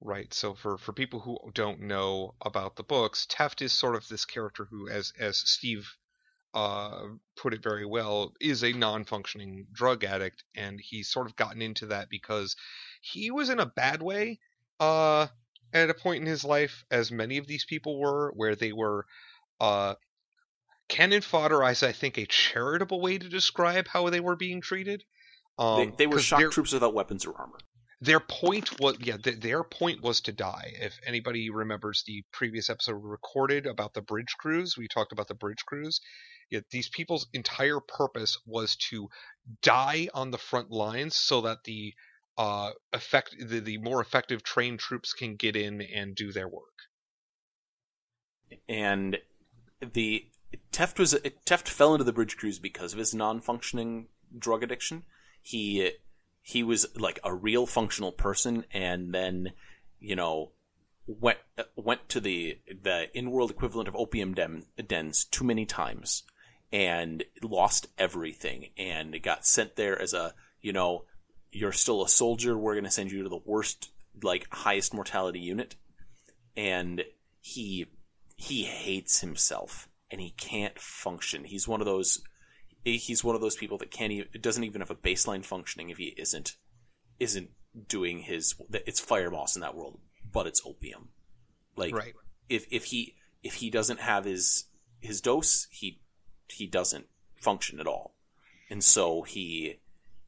Right. So for for people who don't know about the books, Teft is sort of this character who, as as Steve uh, put it very well, is a non-functioning drug addict, and he's sort of gotten into that because he was in a bad way uh, at a point in his life, as many of these people were, where they were uh, cannon fodder, as I think a charitable way to describe how they were being treated. Um, they, they were shock troops without weapons or armor. their point was yeah th- their point was to die if anybody remembers the previous episode we recorded about the bridge crews we talked about the bridge crews yeah, these people's entire purpose was to die on the front lines so that the uh effect the, the more effective trained troops can get in and do their work and the Teft was Teft fell into the bridge crews because of his non-functioning drug addiction. He he was like a real functional person, and then you know went went to the the in-world equivalent of opium den, dens too many times and lost everything and got sent there as a you know you're still a soldier we're going to send you to the worst like highest mortality unit and he he hates himself and he can't function. He's one of those he's one of those people that can't even doesn't even have a baseline functioning if he isn't isn't doing his it's fire moss in that world, but it's opium. Like right if if he if he doesn't have his his dose, he he doesn't function at all. And so he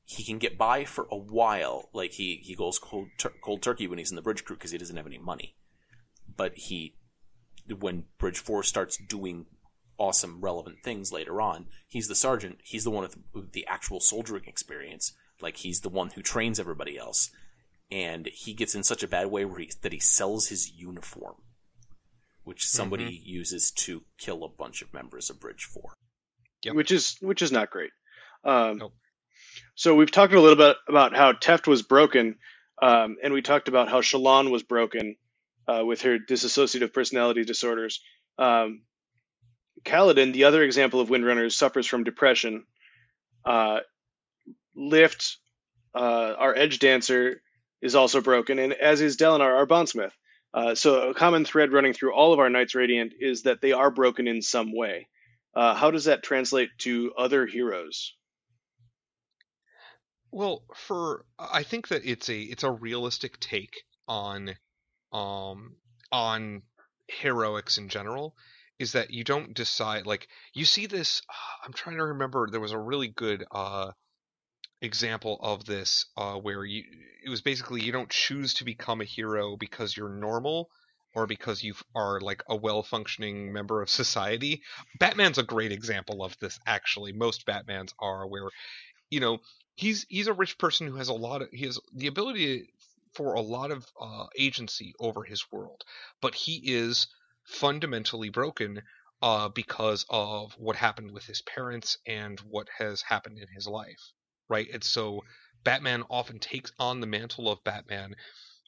he can get by for a while. Like he he goes cold tur- cold turkey when he's in the bridge crew because he doesn't have any money. But he when Bridge Four starts doing awesome, relevant things later on, he's the sergeant. He's the one with with the actual soldiering experience. Like he's the one who trains everybody else, and he gets in such a bad way where he, that he sells his uniform, which somebody uses to kill a bunch of members of Bridge Four. Yep. which is which is not great. Um, Nope. So we've talked a little bit about how Teft was broken, um, and we talked about how Shallan was broken uh, with her dissociative personality disorders. Um, Kaladin, the other example of Windrunners, suffers from depression. Uh, Lift, uh, our edge dancer, is also broken, and as is Dalinar, our bondsmith. Uh, so a common thread running through all of our Knights Radiant is that they are broken in some way. Uh, how does that translate to other heroes? Well, for I think that it's a it's a realistic take on um on heroics in general is that you don't decide like you see this I'm trying to remember there was a really good uh example of this uh where you it was basically you don't choose to become a hero because you're normal or because you are like a well functioning member of society. Batman's a great example of this actually. Most Batmans are where you know he's he's a rich person who has a lot of he has the ability for a lot of uh, agency over his world, but he is fundamentally broken uh, because of what happened with his parents and what has happened in his life, right? And so Batman often takes on the mantle of Batman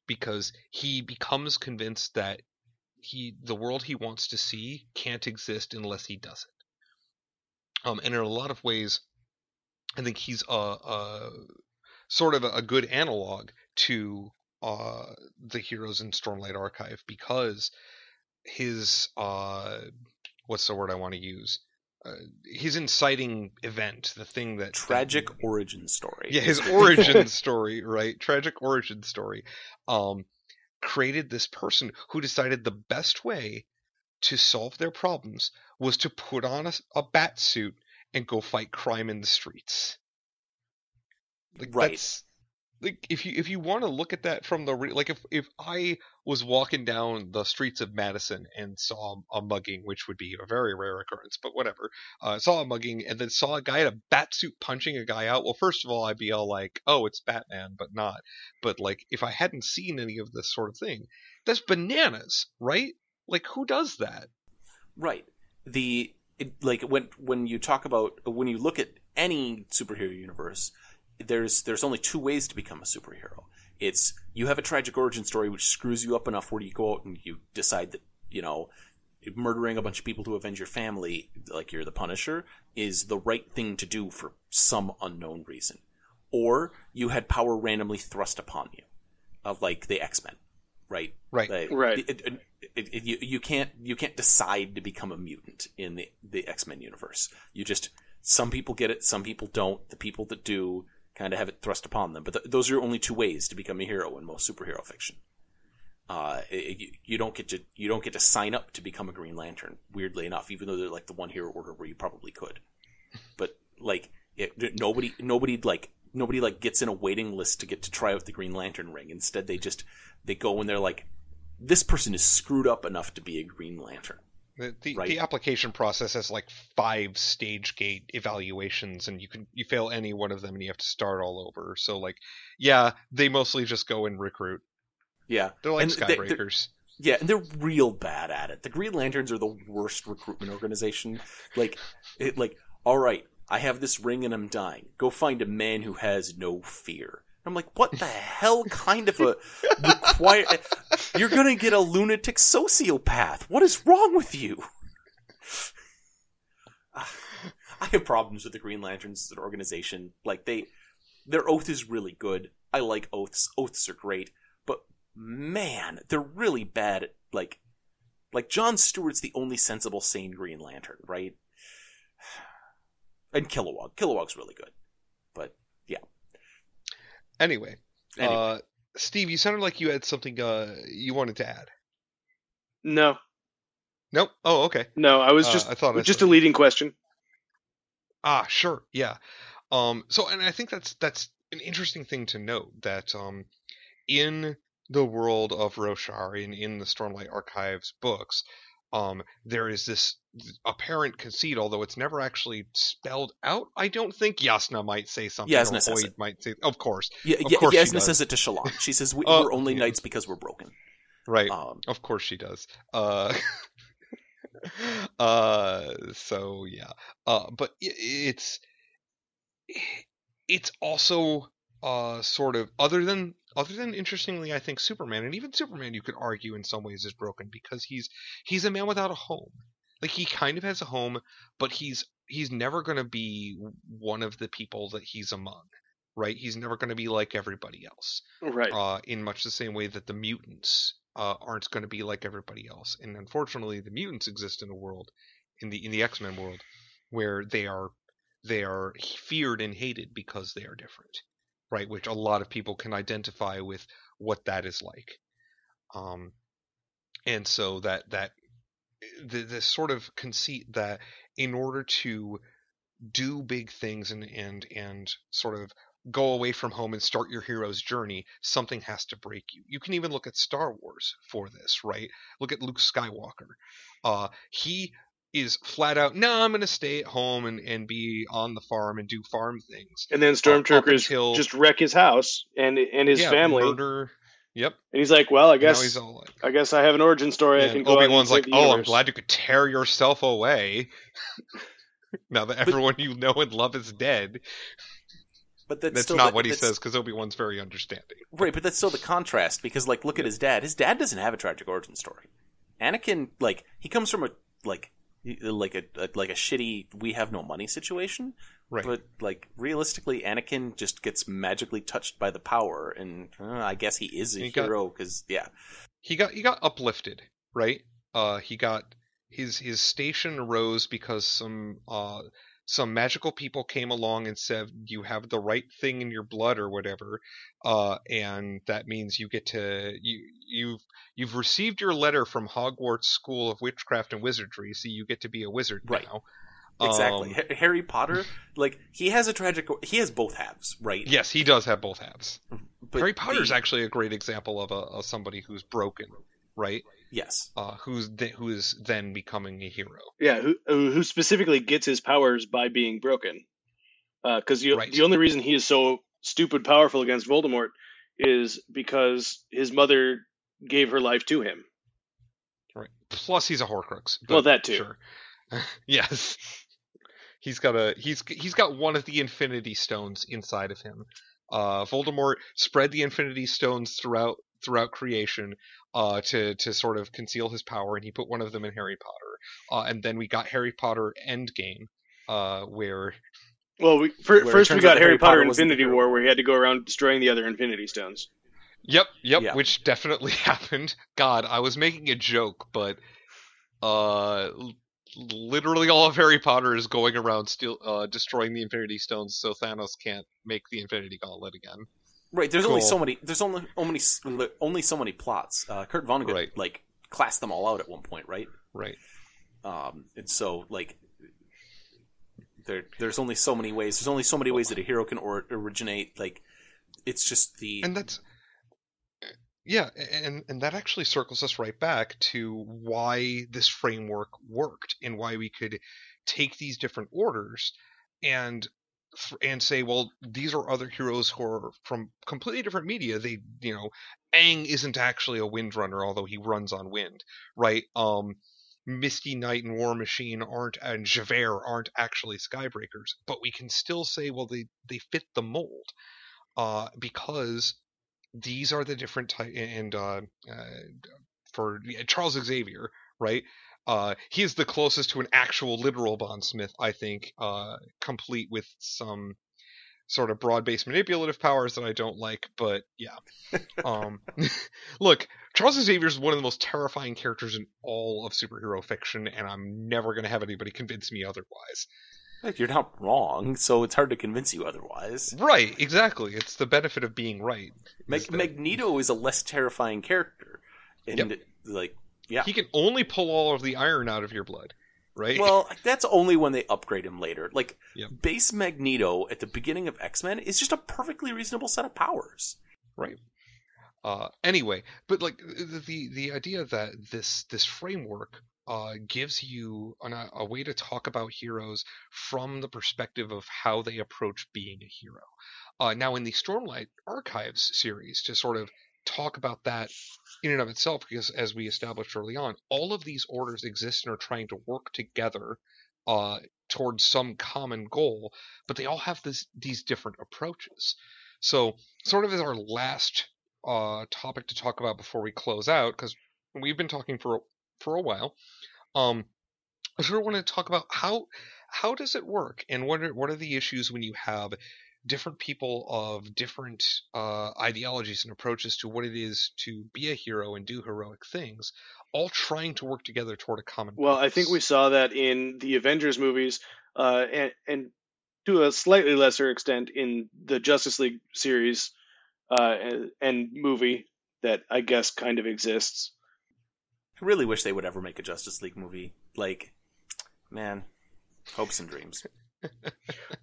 because he becomes convinced that he the world he wants to see can't exist unless he does it. Um, and in a lot of ways, I think he's a, a sort of a good analog to uh, the heroes in Stormlight Archive because his uh, what's the word I want to use? Uh, his inciting event, the thing that Tragic origin story. yeah, his origin story, right? Tragic origin story. Um, created this person who decided the best way to solve their problems was to put on a, a bat suit and go fight crime in the streets. Like Right. that's like if you if you want to look at that from the re- like if if I was walking down the streets of Madison and saw a mugging, which would be a very rare occurrence, but whatever, uh, saw a mugging and then saw a guy in a bat suit punching a guy out. Well, first of all, I'd be all like, "Oh, it's Batman," but not. But like, if I hadn't seen any of this sort of thing, that's bananas, right? Like, who does that? Right. The it, like when when you talk about when you look at any superhero universe, there's there's only two ways to become a superhero. It's you have a tragic origin story which screws you up enough where you go out and you decide that you know murdering a bunch of people to avenge your family, like you're the Punisher, is the right thing to do for some unknown reason, or you had power randomly thrust upon you, of like the X Men, right? Right. Like, Right. it- it- it- it- you, you can't you can't decide to become a mutant in the the X Men universe. You just some people get it, some people don't. The people that do kind of have it thrust upon them. But th- those are only two ways to become a hero in most superhero fiction. Uh, it- you, you don't get to you don't get to sign up to become a Green Lantern. Weirdly enough, even though they're like the one hero order where you probably could, but like it, nobody nobody like nobody like gets in a waiting list to get to try out the Green Lantern ring. Instead, they just they go and they're like, this person is screwed up enough to be a Green Lantern. The, the, Right. the application process has like five stage gate evaluations, and you can you fail any one of them, and you have to start all over. So like, yeah, they mostly just go and recruit. Yeah, They're like And they- skybreakers. yeah, and they're real bad at it. The Green Lanterns are the worst recruitment organization. Like, it, like, all right, I have this ring and I'm dying. Go find a man who has no fear. I'm like, what the hell kind of a require? You're gonna get a lunatic sociopath. What is wrong with you? Ah, I have problems with the Green Lanterns as an organization. Like they, their oath is really good. I like oaths. Oaths are great, but man, they're really bad. At, like, like John Stewart's the only sensible, sane Green Lantern, right? And Kilowog. Kilowog's really good, but Anyway, anyway. uh, Steve, you sounded like you had something uh, you wanted to add. No, Nope. Oh, okay. no. I was Uh, just I thought I just saw- a leading question. Ah, sure, yeah. Um, so, and I think that's that's an interesting thing to note that um, in the world of Roshar, in in the Stormlight Archives books, um, there is this apparent conceit, although it's never actually spelled out. I don't think Jasnah might say something. Jasnah or says Oid it. might say, of course, Yeah, Of yeah, course Jasnah says it to Shallan. She says we, Oh, we're only yeah. knights because we're broken. right. Um, Of course she does. Uh, uh, so yeah. Uh, but it's it's also uh sort of other than other than interestingly, I think Superman and even Superman you could argue in some ways is broken because he's he's a man without a home. Like he kind of has a home, but he's he's never going to be one of the people that he's among. Right? He's never going to be like everybody else Right. uh, in much the same way that the mutants uh, aren't going to be like everybody else. And unfortunately, the mutants exist in a world, in the in the X Men world, where they are they are feared and hated because they are different, right? Which a lot of people can identify with what that is like. Um, and so that that the, this sort of conceit that in order to do big things and and and sort of go away from home and start your hero's journey, something has to break you. You can even look at Star Wars for this, right? Look at Luke Skywalker. Uh, he is flat out, no, I'm going to stay at home and, and be on the farm and do farm things. And then uh, up stormtroopers until- just wreck his house and and his yeah, family. Murder. Yep. And he's like, "Well, I guess he's all like, I guess I have an origin story. I and can go Obi-Wan's save like, the oh, I'm glad you could tear yourself away. now that everyone you know and love is dead. but that's, That's still not the- what he that's- says because Obi-Wan's very understanding. Right, but that's still the contrast because, like, look at his dad. His dad doesn't have a tragic origin story. Anakin, like, he comes from a like, like a, a like a shitty "we have no money" situation. Right. But like, realistically, Anakin just gets magically touched by the power, and uh, I guess he is a He hero because, yeah, he got he got uplifted, right? Uh, he got his his station rose because some uh some magical people came along and said you have the right thing in your blood or whatever, uh, and that means you get to you you've you've received your letter from Hogwarts School of Witchcraft and Wizardry, so you get to be a wizard Right. now. exactly. Um, Ha- Harry Potter, like, he has a tragic. He has both halves, right? yes, he does have both halves. But Harry Potter's the- actually a great example of a of somebody who's broken, right? Yes. Uh, who's th- who is then becoming a hero. Yeah, who who who specifically gets his powers by being broken? Because Right. the only reason he is so stupid powerful against Voldemort is because his mother gave her life to him. Right. Plus, he's a Horcrux. but Well, that too. Sure. yes. He's got a he's he's got one of the Infinity Stones inside of him. Uh, Voldemort spread the Infinity Stones throughout throughout creation uh, to to sort of conceal his power, and he put one of them in Harry Potter. Uh, and then we got Harry Potter Endgame, uh, where Well, we, fir- Where first we got Harry Harry Potter, Potter Infinity. War, where he had to go around destroying the other Infinity Stones. Yep, yep, Yeah. which definitely happened. God, I was making a joke, but uh literally all of Harry Potter is going around still uh destroying the Infinity Stones so Thanos can't make the Infinity Gauntlet again. Right. There's only so many. There's only only only so many plots. Uh, Kurt Vonnegut Right. like classed them all out at one point, right? Right. Um, and so like there there's only so many ways. There's only so many ways that a hero can or- originate. Like it's just the And that's yeah, and and that actually circles us right back to why this framework worked and why we could take these different orders and and say, well, these are other heroes who are from completely different media. They, you know, Aang isn't actually a Windrunner, although he runs on wind, right? Um, Misty Knight and War Machine aren't, and Javert aren't actually Skybreakers, but we can still say, well, they they fit the mold, uh, because these are the different type and uh, uh, for Charles Xavier, right? Uh, he is the closest to an actual literal bondsmith, I think, uh, complete with some sort of broad-based manipulative powers that I don't like, but yeah. um, look, Charles Xavier is one of the most terrifying characters in all of superhero fiction, and I'm never going to have anybody convince me otherwise. you're not wrong. So it's hard to convince you otherwise. Right, exactly. It's the benefit of being right. Mag- Magneto is a less terrifying character, and like yeah. He can only pull all of the iron out of your blood, right? Well, that's only when they upgrade him later. Like Yep. base Magneto at the beginning of X Men is just a perfectly reasonable set of powers. right uh anyway but like the the, the idea that this this framework uh, gives you an, a way to talk about heroes from the perspective of how they approach being a hero. Uh, now, in the Stormlight Archives series, to sort of talk about that in and of itself, because as we established early on, all of these orders exist and are trying to work together uh, towards some common goal, but they all have this, these different approaches. So, sort of as our last uh, topic to talk about before we close out, because we've been talking for for a while. Um, I sort of want to talk about how how does it work, and what are what are the issues when you have different people of different uh, ideologies and approaches to what it is to be a hero and do heroic things, all trying to work together toward a common. Well, I think we saw that in the Avengers movies, uh, and and to a slightly lesser extent in the Justice League series uh, and, and movie that I guess kind of exists. I really wish they would ever make a Justice League movie. Like, man, hopes and dreams.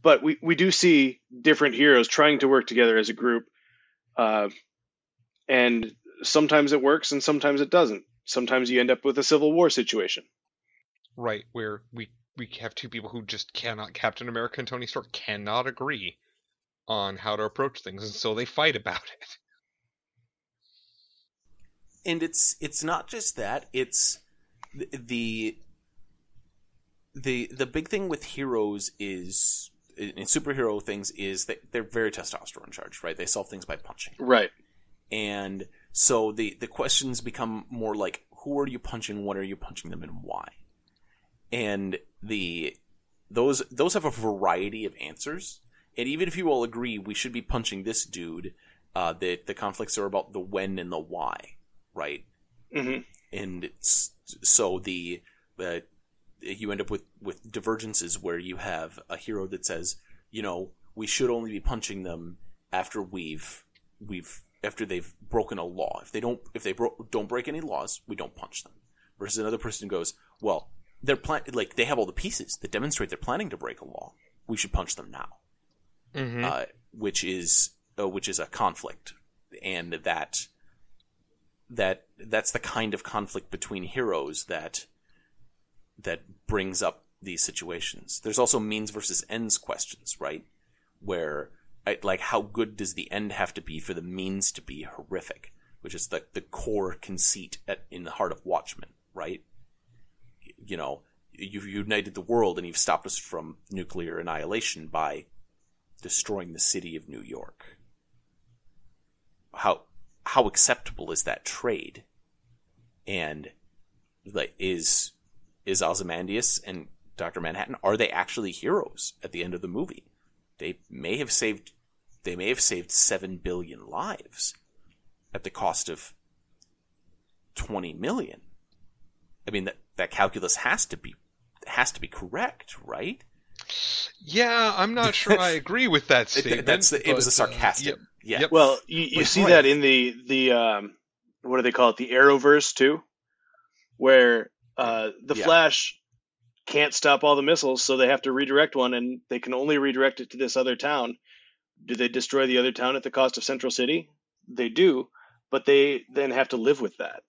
But we, we do see different heroes trying to work together as a group. Uh, and sometimes it works and sometimes it doesn't. Sometimes you end up with a civil war situation. Right, where we we have two people who just cannot Captain America and Tony Stark cannot agree on how to approach things and so they fight about it. And it's it's not just that, it's the the the big thing with heroes is in superhero things is that they're very testosterone charged, right? They solve things by punching. Right. And so the the questions become more like who are you punching, what are you punching them and why? And the those those have a variety of answers. And even if you all agree we should be punching this dude, uh, the the conflicts are about the when and the why, right? Mm-hmm. And so the the you end up with with divergences where you have a hero that says, you know, we should only be punching them after we've we've after they've broken a law. If they don't if they bro- don't break any laws, we don't punch them. Versus another person goes, well, they're plan- like they have all the pieces that demonstrate they're planning to break a law. We should punch them now. Mm-hmm. Uh, which is uh, which is a conflict, and that that that's the kind of conflict between heroes that that brings up these situations. There's also means versus ends questions, right? Where like how good does the end have to be for the means to be horrific, which is the the core conceit at, in the heart of Watchmen, right? You know, you've united the world and you've stopped us from nuclear annihilation by destroying the city of New York. How how acceptable is that trade? And like is is Ozymandias and Dr. Manhattan are they actually heroes at the end of the movie? They may have saved they may have saved 7 billion lives at the cost of 20 million. I mean that that calculus has to be has to be correct, right? Yeah, I'm not sure I agree with that statement. That's the, it was a but, sarcastic. Uh, yep. Yeah. Yep. Well, you, you see why? that in the the um, what do they call it? The Arrowverse too, where uh, the Yeah. Flash can't stop all the missiles, so they have to redirect one, and they can only redirect it to this other town. Do they destroy the other town at the cost of Central City? They do, but they then have to live with that.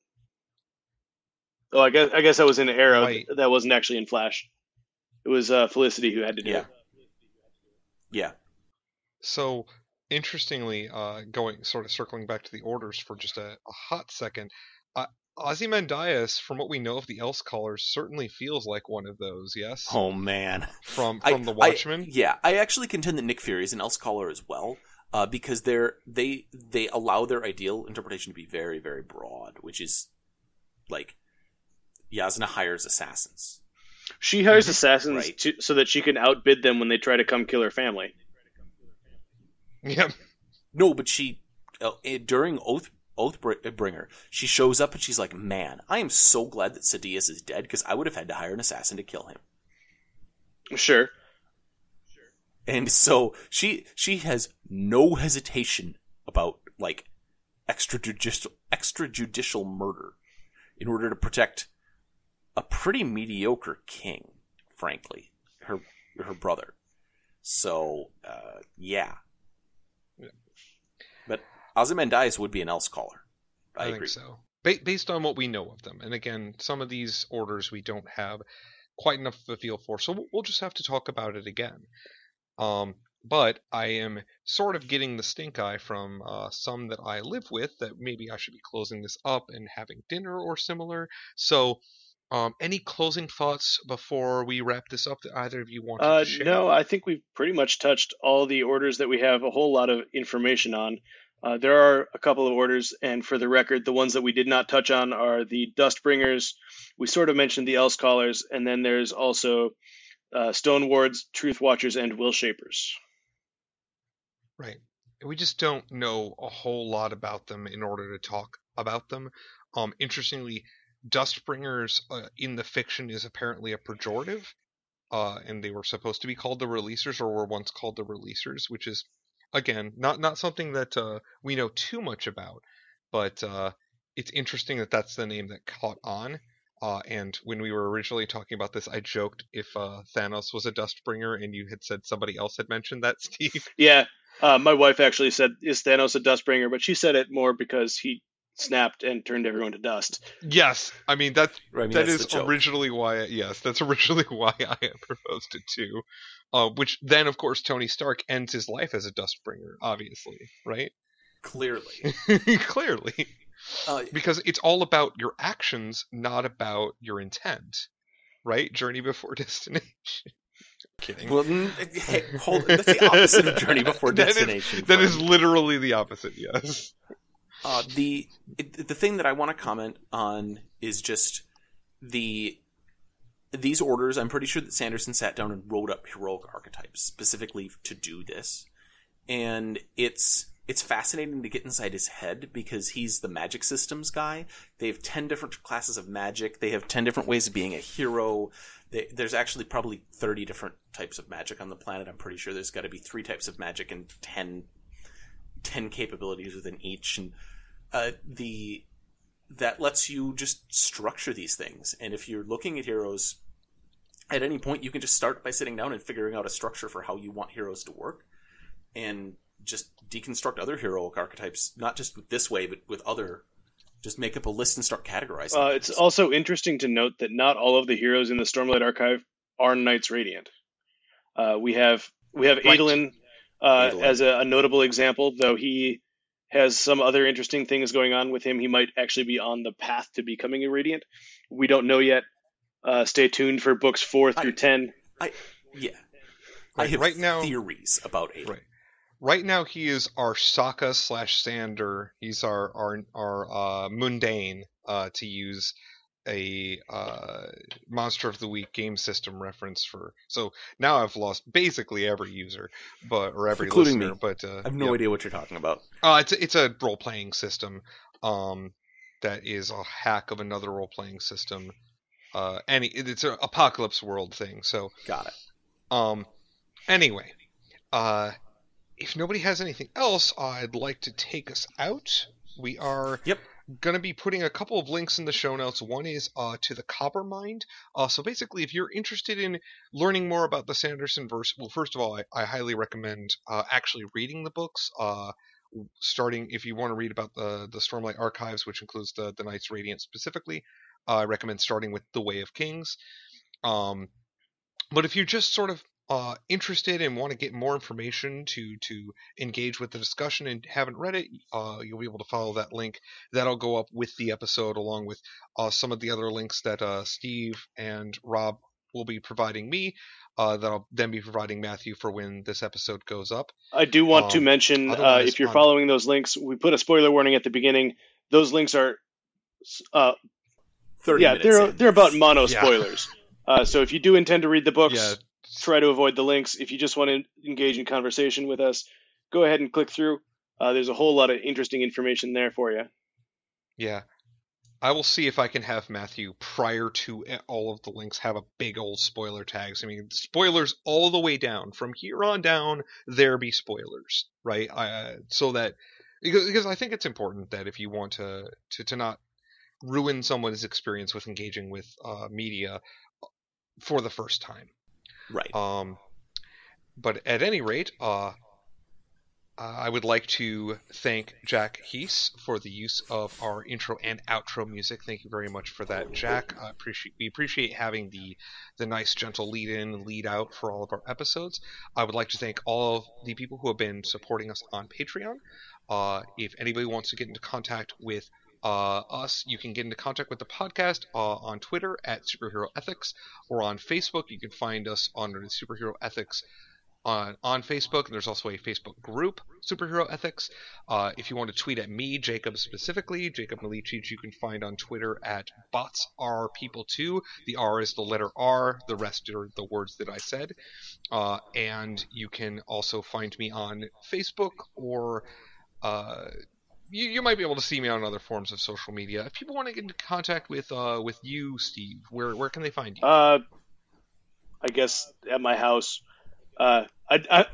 Oh, I guess I guess that was in Arrow. Right. That wasn't actually in Flash. It was uh, Felicity who had to do Yeah. it. Yeah. So interestingly, uh, going sort of circling back to the orders for just a, a hot second, uh, Ozymandias, from what we know of the Elsecallers, certainly feels like one of those. Yes, Oh man. from I- from the I- Watchmen. yeah, I actually contend that Nick Fury is an Elsecaller as well, uh, because they're they they allow their ideal interpretation to be very very broad, which is like Jasnah hires assassins. She hires Mhm. assassins Right. to, so that she can outbid them when they try to come kill her family. Yeah, No, but she uh, eh, during Oath Oathbringer, she shows up and she's like, "Man, I am so glad that Sadeas is dead because I would have had to hire an assassin to kill him." Sure. And so she she has no hesitation about like extrajudicial extrajudicial murder in order to protect a pretty mediocre king, frankly, her her brother. So uh, yeah. Yeah. but Ozymandias would be an Elsecaller. I, I, think agree. so. ba- based on what we know of them. And again, some of these orders we don't have quite enough of a feel for, so we'll- we'll just have to talk about it again. Um, but I am sort of getting the stink eye from uh, some that I live with that maybe I should be closing this up and having dinner or similar. So, um, any closing thoughts before we wrap this up that either of you want Uh, to share? no, I think we've pretty much touched all the orders that we have a whole lot of information on. Uh, there are a couple of orders, and for the record, the ones that we did not touch on are the Dustbringers. We sort of mentioned the Elsecallers, and then there's also uh, Stonewards, Truth Watchers, and Willshapers. Right. We just don't know a whole lot about them in order to talk about them. Um, interestingly, Dustbringers uh, in the fiction is apparently a pejorative, uh, and they were supposed to be called the Releasers, or were once called the Releasers, which is, again, not not something that uh, we know too much about, but uh, it's interesting that that's the name that caught on. Uh, and when we were originally talking about this, I joked if uh, Thanos was a Dustbringer, and you had said somebody else had mentioned that, Steve. Yeah, uh, my wife actually said, "Is Thanos a Dustbringer?" But she said it more because he snapped and turned everyone to dust. Yes, I mean that Right, I mean, that that's is originally why. yes, that's originally why I proposed it too. Uh, which then, of course, Tony Stark ends his life as a Dustbringer, obviously, right? Clearly. Clearly, Uh, because it's all about your actions, not about your intent, right? Journey before destination. Kidding. well, hey, hold That's the opposite of Journey Before Destination. that is friend. literally the opposite. Yes. Uh, the the thing that I want to comment on is just the these orders. I'm pretty sure that Sanderson sat down and wrote up heroic archetypes specifically to do this, and it's it's fascinating to get inside his head because he's the magic systems guy. They have ten different classes of magic. They have ten different ways of being a hero. They, there's actually probably thirty different types of magic on the planet. I'm pretty sure there's got to be three types of magic and 10, 10 capabilities within each, and uh, the that lets you just structure these things. And if you're looking at heroes, at any point you can just start by sitting down and figuring out a structure for how you want heroes to work, and just deconstruct other heroic archetypes, not just with this way, but with other. Just make up a list and start categorizing. Uh, it's also interesting to note that not all of the heroes in the Stormlight Archive are Knights Radiant. Uh, we have we have Right. Adolin, uh, Adolin. as a, a notable example, though he has some other interesting things going on with him. He might actually be on the path to becoming a Radiant. We don't know yet. Uh, stay tuned for books four through I- ten. yeah. I Right, have right now- theories about Adolin. Right. Right now, he is our Sokka slash Xander. He's our our our uh, mundane, uh, to use a uh, monster of the week game system reference for. So now I've lost basically every user, but or every Including listener. me. But uh, I have no yeah. idea what you're talking about. Uh, it's a, it's a role playing system. Um, that is a hack of another role playing system. Uh, any it's an apocalypse world thing. So Got it. um, anyway, uh, if nobody has anything else, I'd like to take us out. We are Yep. Going to be putting a couple of links in the show notes. One is uh, to the Coppermind. Uh, so basically, if you're interested in learning more about the Sanderson verse, well, first of all, I, I highly recommend uh, actually reading the books. Uh, starting if you want to read about the the Stormlight Archives, which includes the the Knights Radiant specifically, I recommend starting with The Way of Kings. Um, but if you're just sort of uh, interested and want to get more information to to engage with the discussion and haven't read it, uh, you'll be able to follow that link. That'll go up with the episode, along with uh, some of the other links that uh, Steve and Rob will be providing me. Uh, that I'll then be providing Matthew for when this episode goes up. I do want to Um, mention, uh, if you're on- following those links, we put a spoiler warning at the beginning. Those links are, uh, Thirty yeah, they're in. they're about mono Yeah. spoilers. Uh, so if you do intend to read the books, Yeah, try to avoid the links. If you just want to engage in conversation with us, go ahead and click through. Uh, there's a whole lot of interesting information there for you. Yeah. I will see if I can have Matthew, prior to all of the links, have a big old spoiler tags. I mean, spoilers all the way down. From here on down, there be spoilers, right? Uh, so that because, because I think it's important that if you want to to, to not ruin someone's experience with engaging with uh, media for the first time. Right. Um, but at any rate, uh, I would like to thank Jack Heese for the use of our intro and outro music. Thank you very much for that, Jack. I appreciate we appreciate having the the nice, gentle lead in and lead out for all of our episodes. I would like to thank all of the people who have been supporting us on Patreon. Uh, if anybody wants to get into contact with uh, us, you can get into contact with the podcast uh, on Twitter at Superhero Ethics or on Facebook. You can find us the Superhero Ethics on, on Facebook. And there's also a Facebook group, Superhero Ethics. Uh, if you want to tweet at me, Jacob specifically, Jacob Milicic, you can find on Twitter at bots are people too. The R is the letter R. The rest are the words that I said. Uh, and you can also find me on Facebook or uh, you, you might be able to see me on other forms of social media. If people want to get into contact with uh, with you, Steve, where where can they find you? Uh, I guess at my house. Uh, I, I,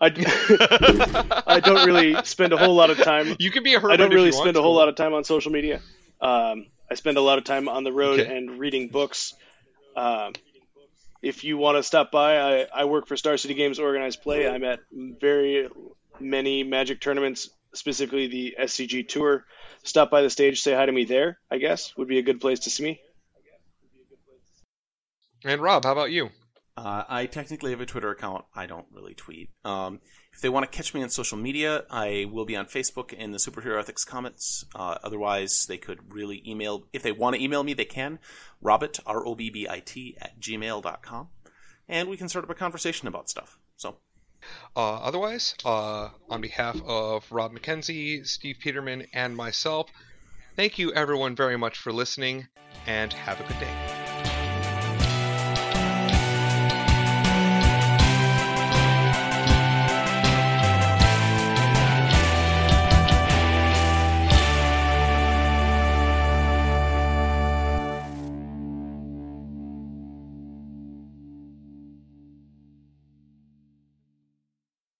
I, I don't really spend a whole lot of time. You can be a hermit. I don't really spend a whole lot of time on social media. Um, I spend a lot of time on the road Okay. and reading books. Um, if you want to stop by, I, I work for Star City Games Organized Play. I'm at very many Magic tournaments, specifically the SCG Tour. Stop by the stage, say hi to me there. I guess would be a good place to see me. And Rob, how about you? Uh, I technically have a Twitter account. I don't really tweet. Um, if they want to catch me on social media, I will be on Facebook in the Superhero Ethics comments. Uh, otherwise, they could really email. If they want to email me, they can. Robbit, R O B B I T, at gmail.com. And we can start up a conversation about stuff. So, Uh, otherwise, uh, on behalf of Rob McKenzie, Steve Peterman, and myself, thank you everyone very much for listening, and have a good day.